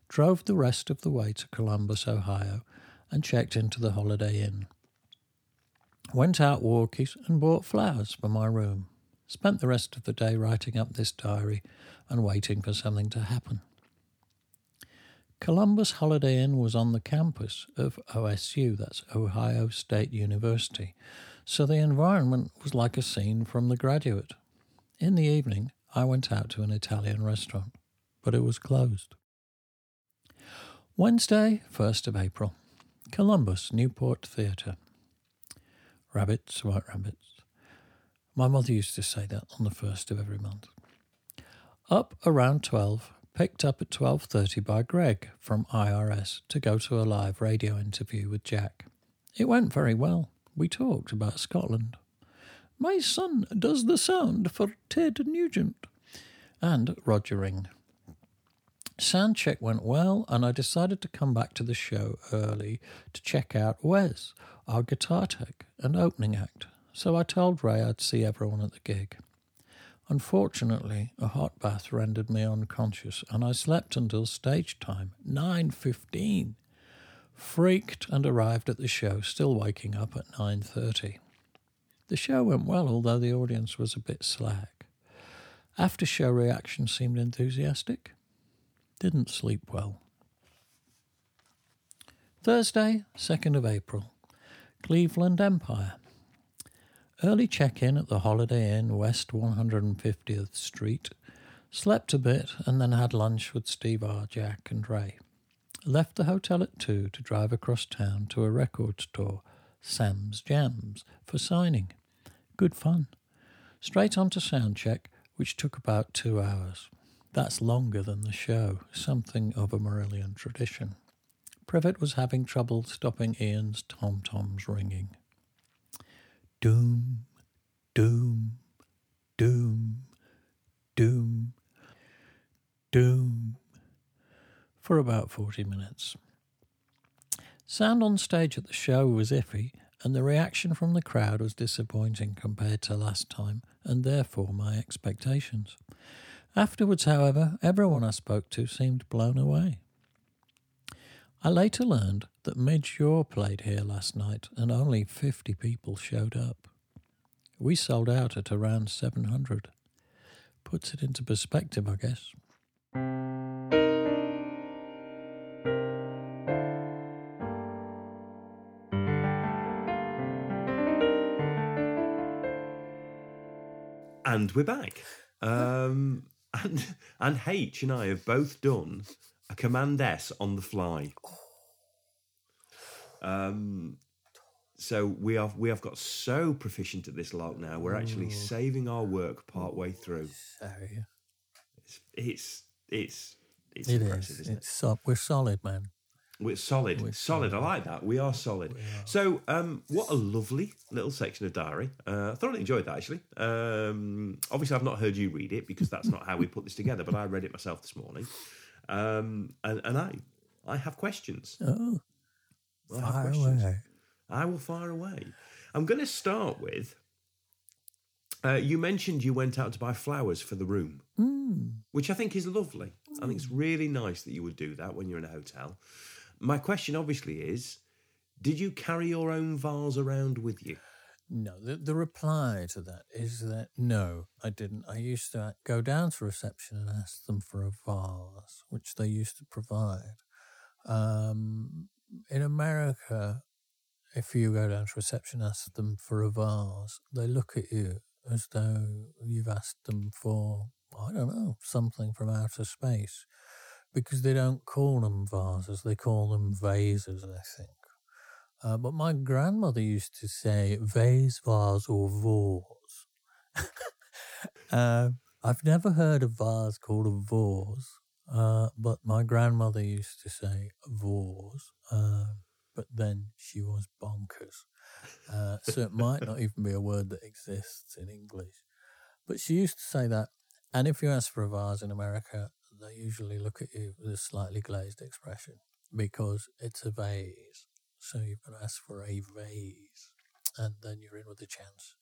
Drove the rest of the way to Columbus, Ohio, and checked into the Holiday Inn. Went out walking and bought flowers for my room. Spent the rest of the day writing up this diary and waiting for something to happen. Columbus Holiday Inn was on the campus of OSU, that's Ohio State University, so the environment was like a scene from The Graduate. In the evening, I went out to an Italian restaurant, but it was closed. Wednesday, 1st of April, Columbus Newport Theatre. Rabbits, white rabbits. My mother used to say that on the first of every month. Up around 12, picked up at 12:30 by Greg from IRS to go to a live radio interview with Jack. It went very well. We talked about Scotland. My son does the sound for Ted Nugent and Roger Ring. Sound check went well, and I decided to come back to the show early to check out Wes, our guitar tech and opening act. So I told Ray I'd see everyone at the gig. Unfortunately, a hot bath rendered me unconscious, and I slept until stage time, 9.15. Freaked and arrived at the show, still waking up at 9.30. The show went well, although the audience was a bit slack. After show reaction seemed enthusiastic. Didn't sleep well. Thursday, 2nd of April. Cleveland Empire. Early check in at the Holiday Inn, West 150th Street. Slept a bit and then had lunch with Steve R., Jack, and Ray. Left the hotel at 2 to drive across town to a record store, Sam's Jams, for signing. Good fun. Straight on to sound check, which took about two hours. That's longer than the show, something of a Marillion tradition. Privet was having trouble stopping Ian's tom toms ringing. Doom, doom, doom, doom, doom, for about 40 minutes. Sound on stage at the show was iffy, and the reaction from the crowd was disappointing compared to last time, and therefore my expectations. Afterwards, however, everyone I spoke to seemed blown away. I later learned that Midge Ure played here last night and only 50 people showed up. We sold out at around 700. Puts it into perspective, I guess. And we're back. Um, and and H and I have both done a Command S on the fly. Um, so we have we have got so proficient at this lot now. We're actually saving our work part way through. It's it's it's, it's It impressive, is. isn't it? So, we're solid, man. We're solid, We're solid. I like that. We are solid. So, um, what a lovely little section of diary. Uh, I thoroughly enjoyed that actually. Um, obviously, I've not heard you read it because that's not how we put this together. But I read it myself this morning, um, and and I I have questions. Oh, I have fire questions. away. I will fire away. I'm going to start with Uh, you mentioned you went out to buy flowers for the room, Mm. which I think is lovely. I think it's really nice that you would do that when you're in a hotel. My question, obviously, is did you carry your own vase around with you? No, the, the reply to that is that no, I didn't. I used to go down to reception and ask them for a vase, which they used to provide. Um, in America, if you go down to reception and ask them for a vase, they look at you as though you've asked them for, I don't know, something from outer space. Because they don't call them vases, they call them vases, I think. Uh, but my grandmother used to say vase, vase, or vase. uh, I've never heard a vase called a vase, uh, but my grandmother used to say vase. Uh, but then she was bonkers. Uh, so it might not even be a word that exists in English. But she used to say that. And if you ask for a vase in America, they usually look at you with a slightly glazed expression because it's a vase. So you've got to ask for a vase, and then you're in with a chance.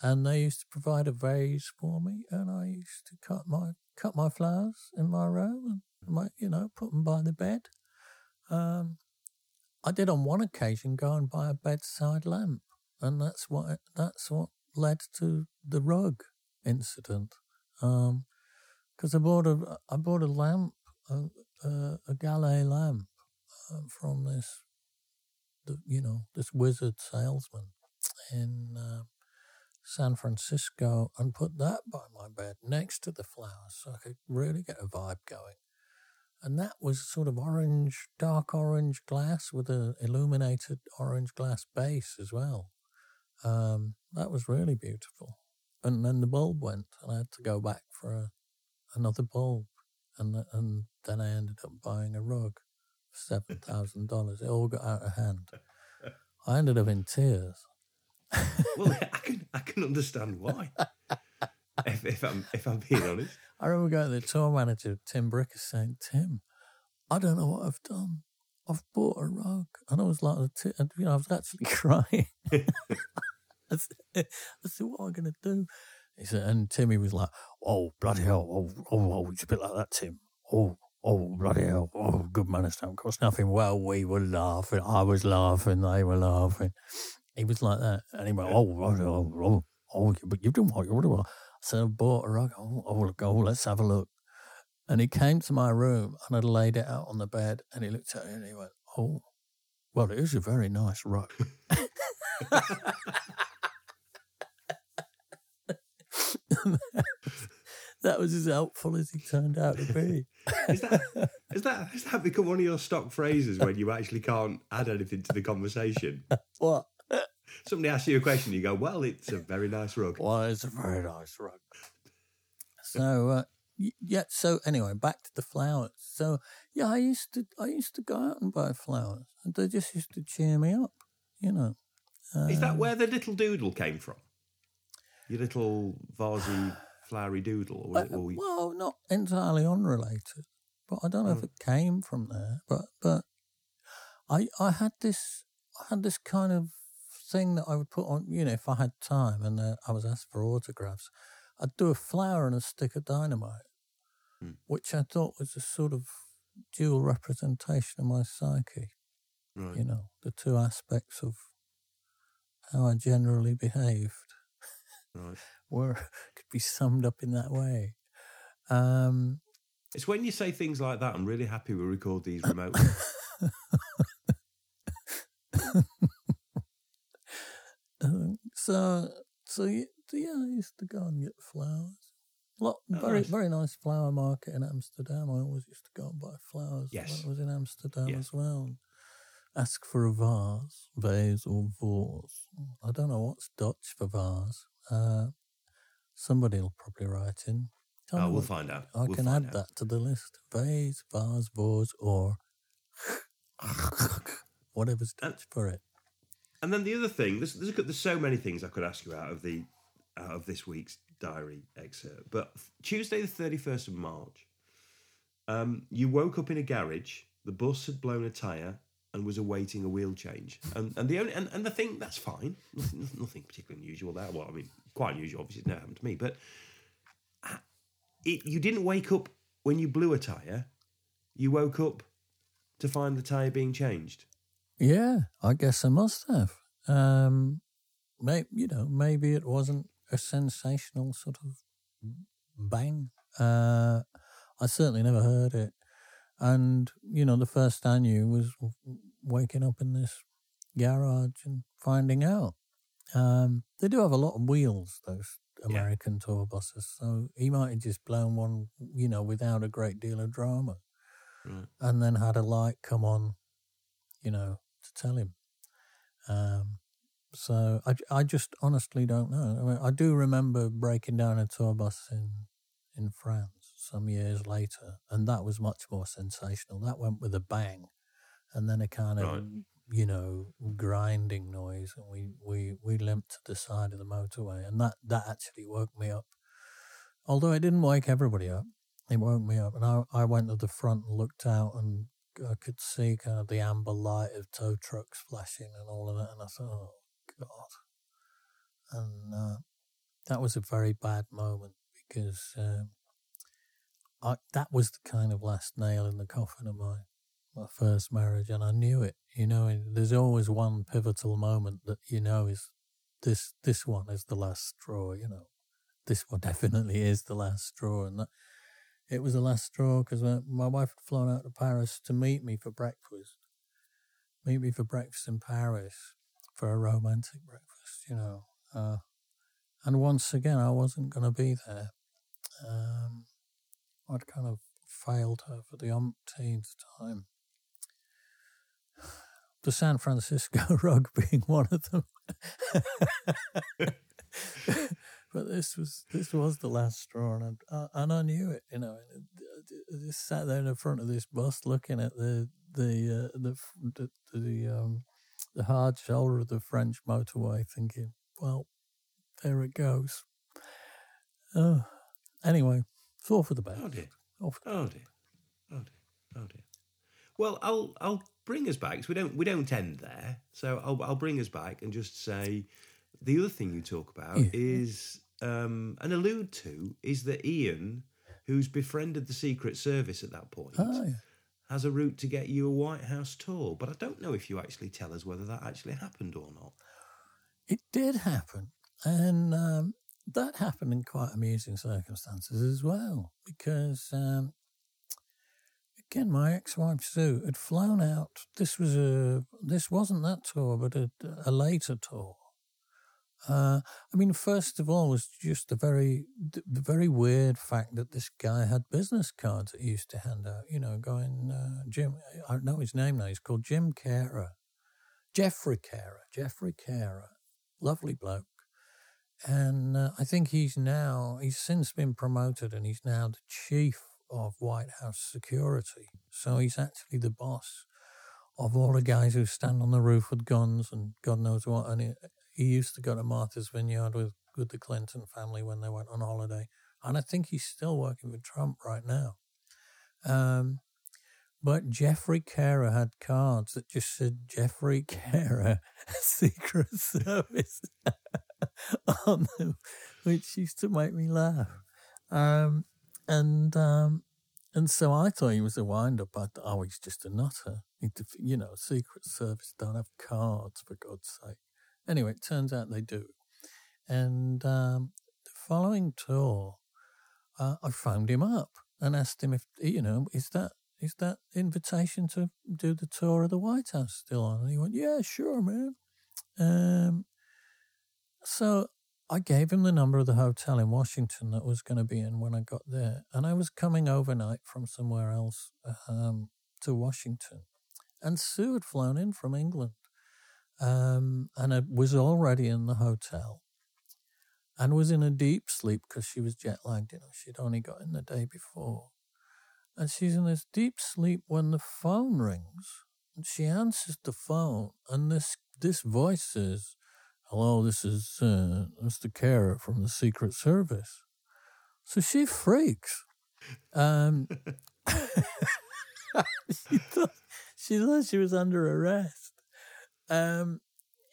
And they used to provide a vase for me, and I used to cut my cut my flowers in my room and my, you know put them by the bed. Um, I did on one occasion go and buy a bedside lamp, and that's what that's what led to the rug incident. Because I bought a I bought a lamp, a, a, a Gallé lamp um, from this the, you know, this wizard salesman in uh, San Francisco and put that by my bed next to the flowers so I could really get a vibe going. And that was sort of orange, dark orange glass with an illuminated orange glass base as well. Um, that was really beautiful. And then the bulb went, and I had to go back for a, another bulb. And, and then I ended up buying a rug seven thousand dollars. It all got out of hand. I ended up in tears. Well, I can I can understand why. if, if I'm if I'm being honest, I remember going to the tour manager, Tim Bricker, saying, "Tim, I don't know what I've done. I've bought a rug," and I was like, you know, I was actually crying. I, said, I said, "What am I going to do?" He said, and Timmy was like, "Oh bloody hell! Oh, oh, oh it's a bit like that, Tim. Oh, Oh, bloody hell. Oh, good man, it's not cost nothing. Well, we were laughing. I was laughing. They were laughing. He was like that. And he went, Oh, oh, oh, oh, oh but you've done what you would have. I said, I bought a rug. Oh, oh, oh, let's have a look. And he came to my room and I'd laid it out on the bed and he looked at it and he went, Oh, well, it is a very nice rug. that was as helpful as he turned out to be. is that is that has that become one of your stock phrases when you actually can't add anything to the conversation? what? Somebody asks you a question, you go, "Well, it's a very nice rug." Well, it's a very nice rug. So uh, yeah. So anyway, back to the flowers. So yeah, I used to I used to go out and buy flowers, and they just used to cheer me up. You know. Is that Um, where the little doodle came from? Your little vasy, flowery doodle, or was it Uh, all well, not entirely unrelated, but I don't know if it came from there. But but I I had this I had this kind of thing that I would put on. You know, if I had time and uh, I was asked for autographs, I'd do a flower and a stick of dynamite, Hmm. which I thought was a sort of dual representation of my psyche. right? You know, the two aspects of how I generally behaved Right. Were could be summed up in that way. Um, It's when you say things like that. I'm really happy we record these remotely. Um, so, so yeah, yeah, I used to go and get flowers. Lot, Oh, very, nice. very nice flower market in Amsterdam. I always used to go and buy flowers Yes. when I was in Amsterdam as well. Ask for a vase, vase or vase. I don't know what's Dutch for vase. Uh, somebody will probably write in. Tell oh, we'll what- find out. I We'll can add out. that to the list. Vase, vase, vase, or whatever's Dutch for it. And then the other thing, there's, there's there's so many things I could ask you out of the out of this week's diary excerpt. But Tuesday, the thirty first of March, um, you woke up in a garage. The bus had blown a tire, and was awaiting a wheel change. And and the only and, and the thing that's fine, nothing, nothing particularly unusual there. Well, I mean, quite unusual. Obviously, it's never happened to me, but uh, it, you didn't wake up when you blew a tire. You woke up to find the tire being changed. Yeah, I guess I must have. Um, maybe you know, maybe it wasn't a sensational sort of bang. Uh, I certainly never heard it, and you know, the first I knew was waking up in this garage and finding out. Um, they do have a lot of wheels, those American tour buses, so he might have just blown one, you know, without a great deal of drama, Right. and then had a light come on, you know, to tell him. Um, so I, I just honestly don't know. I mean, I do remember breaking down a tour bus in in France some years later, and that was much more sensational. That went with a bang, and then a kind of Right. you know grinding noise, and we we we limped to the side of the motorway, and that that actually woke me up. Although it didn't wake everybody up, it woke me up, and I I went to the front and looked out and. I could see kind of the amber light of tow trucks flashing and all of that, and I thought, "Oh God!" And uh, that was a very bad moment because um, I that was the kind of last nail in the coffin of my my first marriage, and I knew it. You know, there's always one pivotal moment that you know is this this one is the last straw. You know, this one definitely is the last straw, and that it was the last straw because my wife had flown out to Paris to meet me for breakfast, meet me for breakfast in Paris for a romantic breakfast. You know, uh, and once again, I wasn't going to be there. Um, I'd kind of failed her for the umpteenth time. The San Francisco rug being one of them. but this was this was the last straw, and I, and I knew it. You know, I just sat there in the front of this bus, looking at the the uh, the the, the um, the hard shoulder of the French motorway, thinking, well, there it goes. Uh, anyway, all for the best. Oh dear. All for the Oh dear. Oh dear. Oh dear. Well, I'll I'll bring us back. 'cause we don't we don't end there. So I'll I'll bring us back and just say the other thing you talk about Yeah. is um, and allude to is that Ian, who's befriended the Secret Service at that point, Oh, yeah. has a route to get you a White House tour. But I don't know if you actually tell us whether that actually happened or not. It did happen. And um, that happened in quite amusing circumstances as well. Because, um, again, my ex wife Sue had flown out. This was a, this wasn't that tour, but a, a later tour. Uh, I mean, first of all, was just the very, the very weird fact that this guy had business cards that he used to hand out. You know, going uh, Jim. I don't know his name now. He's called Jim Carer, Jeffrey Carer, Jeffrey Carer, lovely bloke. And uh, I think he's now, he's since been promoted and he's now the chief of White House security. So he's actually the boss of all the guys who stand on the roof with guns and God knows what. And he, he used to go to Martha's Vineyard with, with the Clinton family when they went on holiday. And I think he's still working with Trump right now. Um, but Jeffrey Carer had cards that just said Jeffrey Carer, Secret Service on them, which used to make me laugh. Um, and um, and so I thought he was a wind up. I thought, oh, he's just a nutter. You know, Secret Service don't have cards, for God's sake. Anyway, it turns out they do. And um, the following tour, uh, I phoned him up and asked him if, you know, is that is that invitation to do the tour of the White House still on? And he went, yeah, sure, man. Um, so I gave him the number of the hotel in Washington that was going to be in when I got there. And I was coming overnight from somewhere else um, to Washington. And Sue had flown in from England um, and I was already in the hotel and was in a deep sleep because she was jet lagged. You know, she'd only got in the day before. And she's in this deep sleep when the phone rings. And she answers the phone, and this this voice says, "Hello, this is uh, Mr. Carer from the Secret Service." So she freaks. Um, she thought she thought she was under arrest. Um,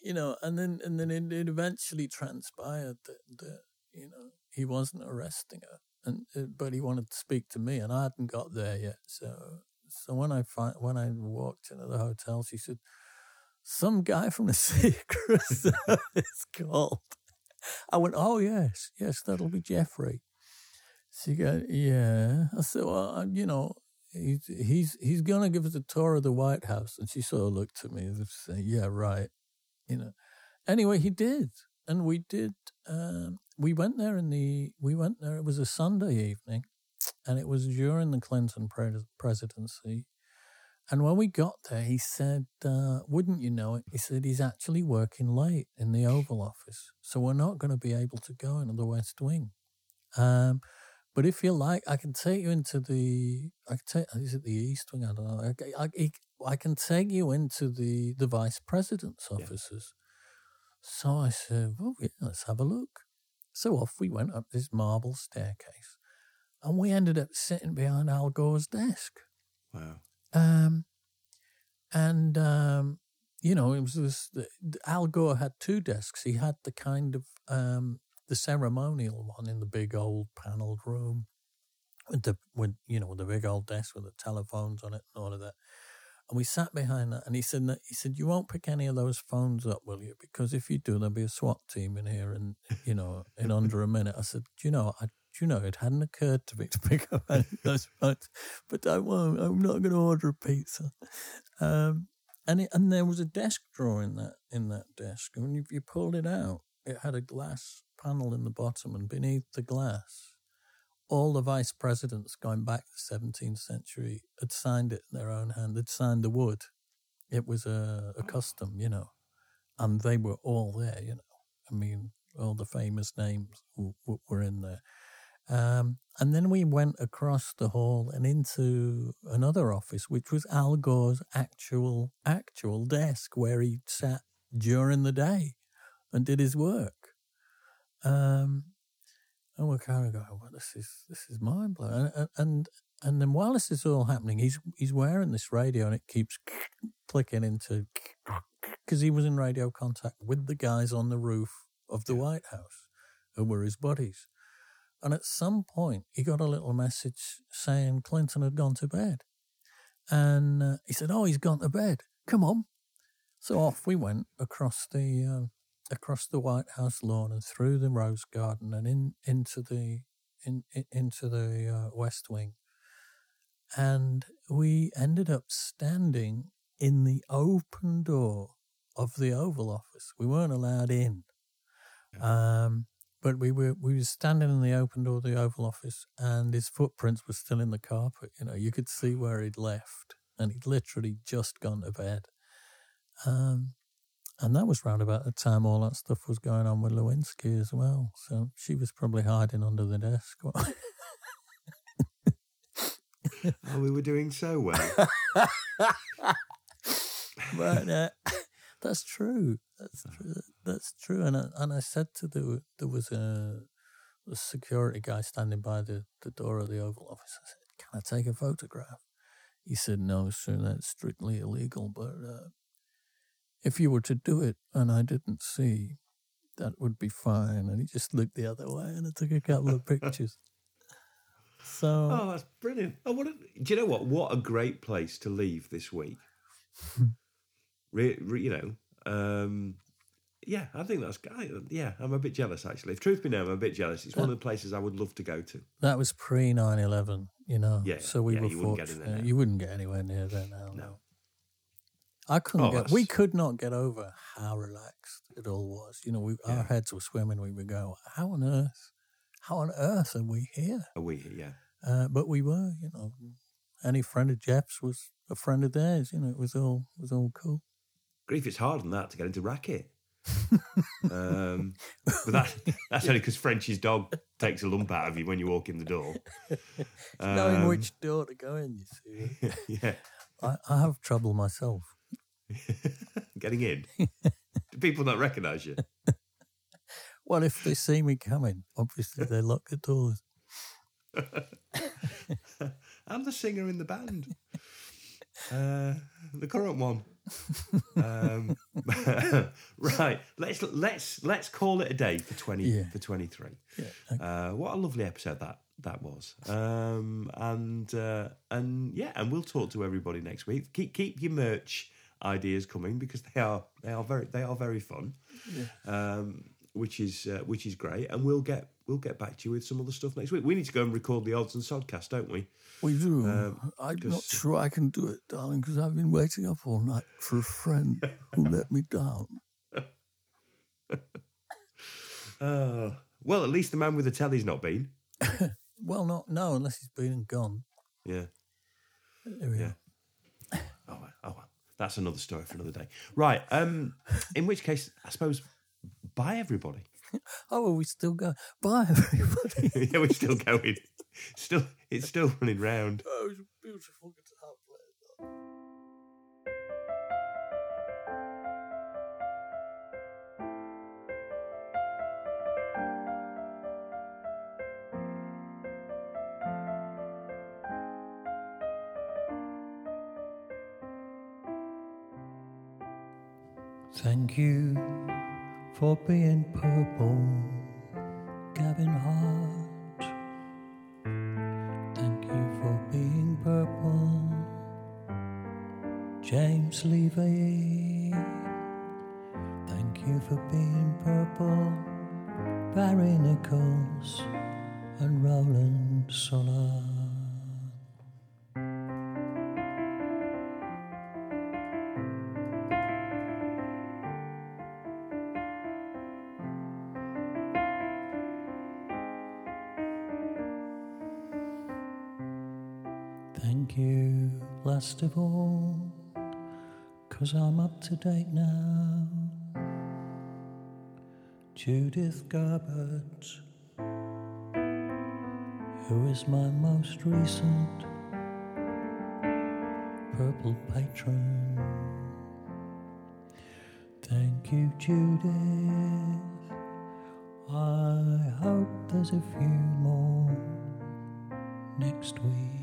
you know, and then and then it, it eventually transpired that, that you know he wasn't arresting her, and uh, but he wanted to speak to me, and I hadn't got there yet. So so when I find when I walked into the hotel, she said, "Some guy from the Secret Service called." I went, "Oh yes, yes, that'll be Jeffrey." She go, "Yeah." I said, "Well, you know." He's he's he's gonna give us a tour of the White House, and she sort of looked at me as if to say, "Yeah, right." You know. Anyway, he did, and we did. Um, we went there in the we went there. It was a Sunday evening, and it was during the Clinton pre- presidency. And when we got there, he said, uh, "Wouldn't you know it?" He said he's actually working late in the Oval Office, so we're not going to be able to go into the West Wing. Um, but if you like, I can take you into the. I can take. Is it the East Wing? I don't know. I, I, I can take you into the the Vice President's offices. So I said, "Well, yeah, let's have a look." So off we went up this marble staircase, and we ended up sitting behind Al Gore's desk. Wow. Um, and um, you know, it was this. Al Gore had two desks. He had the kind of um, the ceremonial one in the big old panelled room with the with you know the big old desk with the telephones on it and all of that. And we sat behind that, and he said, "He said you won't pick any of those phones up, will you? Because if you do, there'll be a SWAT team in here, and you know, in under a minute." I said, "Do you know, I, you know, it hadn't occurred to me to pick up any of those phones, but I won't. I'm not going to order a pizza." Um, and it, and there was a desk drawer in that in that desk, and when you, you pulled it out, it had a glass panel in the bottom, and beneath the glass, all the vice presidents going back to the 17th century had signed it in their own hand. They'd signed the wood. It was a, a custom, you know, and they were all there, you know. I mean, all the famous names were in there. Um, and then we went across the hall and into another office, which was Al Gore's actual actual desk where he sat during the day and did his work. Um, and we're kind of going, well, this is this is mind blowing. And, and and then while this is all happening, he's he's wearing this radio and it keeps clicking into because he was in radio contact with the guys on the roof of the White House who were his buddies. And at some point, he got a little message saying Clinton had gone to bed. And uh, he said, "Oh, he's gone to bed. Come on." So off we went across the um, across the White House lawn and through the Rose Garden and in into the in, in into the uh, West Wing. And we ended up standing in the open door of the Oval Office. We weren't allowed in. Um, but we were we were standing in the open door of the Oval Office, and his footprints were still in the carpet. You know, you could see where he'd left, and he'd literally just gone to bed. Um, and that was round about the time all that stuff was going on with Lewinsky as well. So she was probably hiding under the desk. Oh, we were doing so well. but uh, that's true. That's true. That's true. And I, and I said to the there was a, a security guy standing by the, the door of the Oval Office. I said, "Can I take a photograph?" He said, "No, sir. That's strictly illegal. But uh, if you were to do it and I didn't see, that would be fine." And he just looked the other way, and I took a couple of pictures. So Oh, that's brilliant. Oh, what a, do you know what? What a great place to leave this week. re, re, you know, um, yeah, I think that's. I, yeah, I'm a bit jealous actually. If truth be known, I'm a bit jealous. It's one of the places I would love to go to. that was pre 9-11, you know. Yeah, so we yeah, were you wouldn't get in fortunate. there now. you wouldn't get anywhere near there now. No. I couldn't Oh, get. We could not get over how relaxed it all was. You know, we, our heads were swimming. We would go, "How on earth? How on earth are we here?" Are we? Here? Yeah. Uh, but we were. You know, any friend of Jeff's was a friend of theirs. You know, it was all it was all cool. Grief, it's harder than that to get into racket. um, but that, that's only because French's dog takes a lump out of you when you walk in the door. Knowing Um, which door to go in, you see. yeah, I, I have trouble myself. getting in. Do people not recognise you? Well, if they see me coming, obviously they lock the doors. I'm the singer in the band. Uh, the current one. um, right, let's let's let's call it a day for twenty Yeah. for twenty three. Yeah. okay. Uh, what a lovely episode that that was. Um, and uh, and yeah, and we'll talk to everybody next week. Keep keep your merch ideas coming because they are they are very they are very fun. Um, which is uh, which is great, and we'll get we'll get back to you with some other stuff next week. We need to go and record the odds and sodcast, don't we? We do. Um, I'm not sure I can do it, darling, because I've been waiting up all night for a friend who let me down. Uh, well, at least the man with the telly's not been. Well, not no, unless he's been and gone. Yeah. There we Yeah. are. Oh well, oh well. That's another story for another day. Right. Um. In which case, I suppose, bye everybody. Oh, are we still going? Bye, everybody. yeah, we're still going. Still, it's still running round. oh, it's a beautiful guitar player. Thank you for being purple, Gavin Hart. James. Thank you for being purple, Barry Nichols and Roland Solar. Thank you, last of all, cause I'm up to date now. Judith Gerbert, who is my most recent purple patron. Thank you, Judith. I hope there's a few more next week.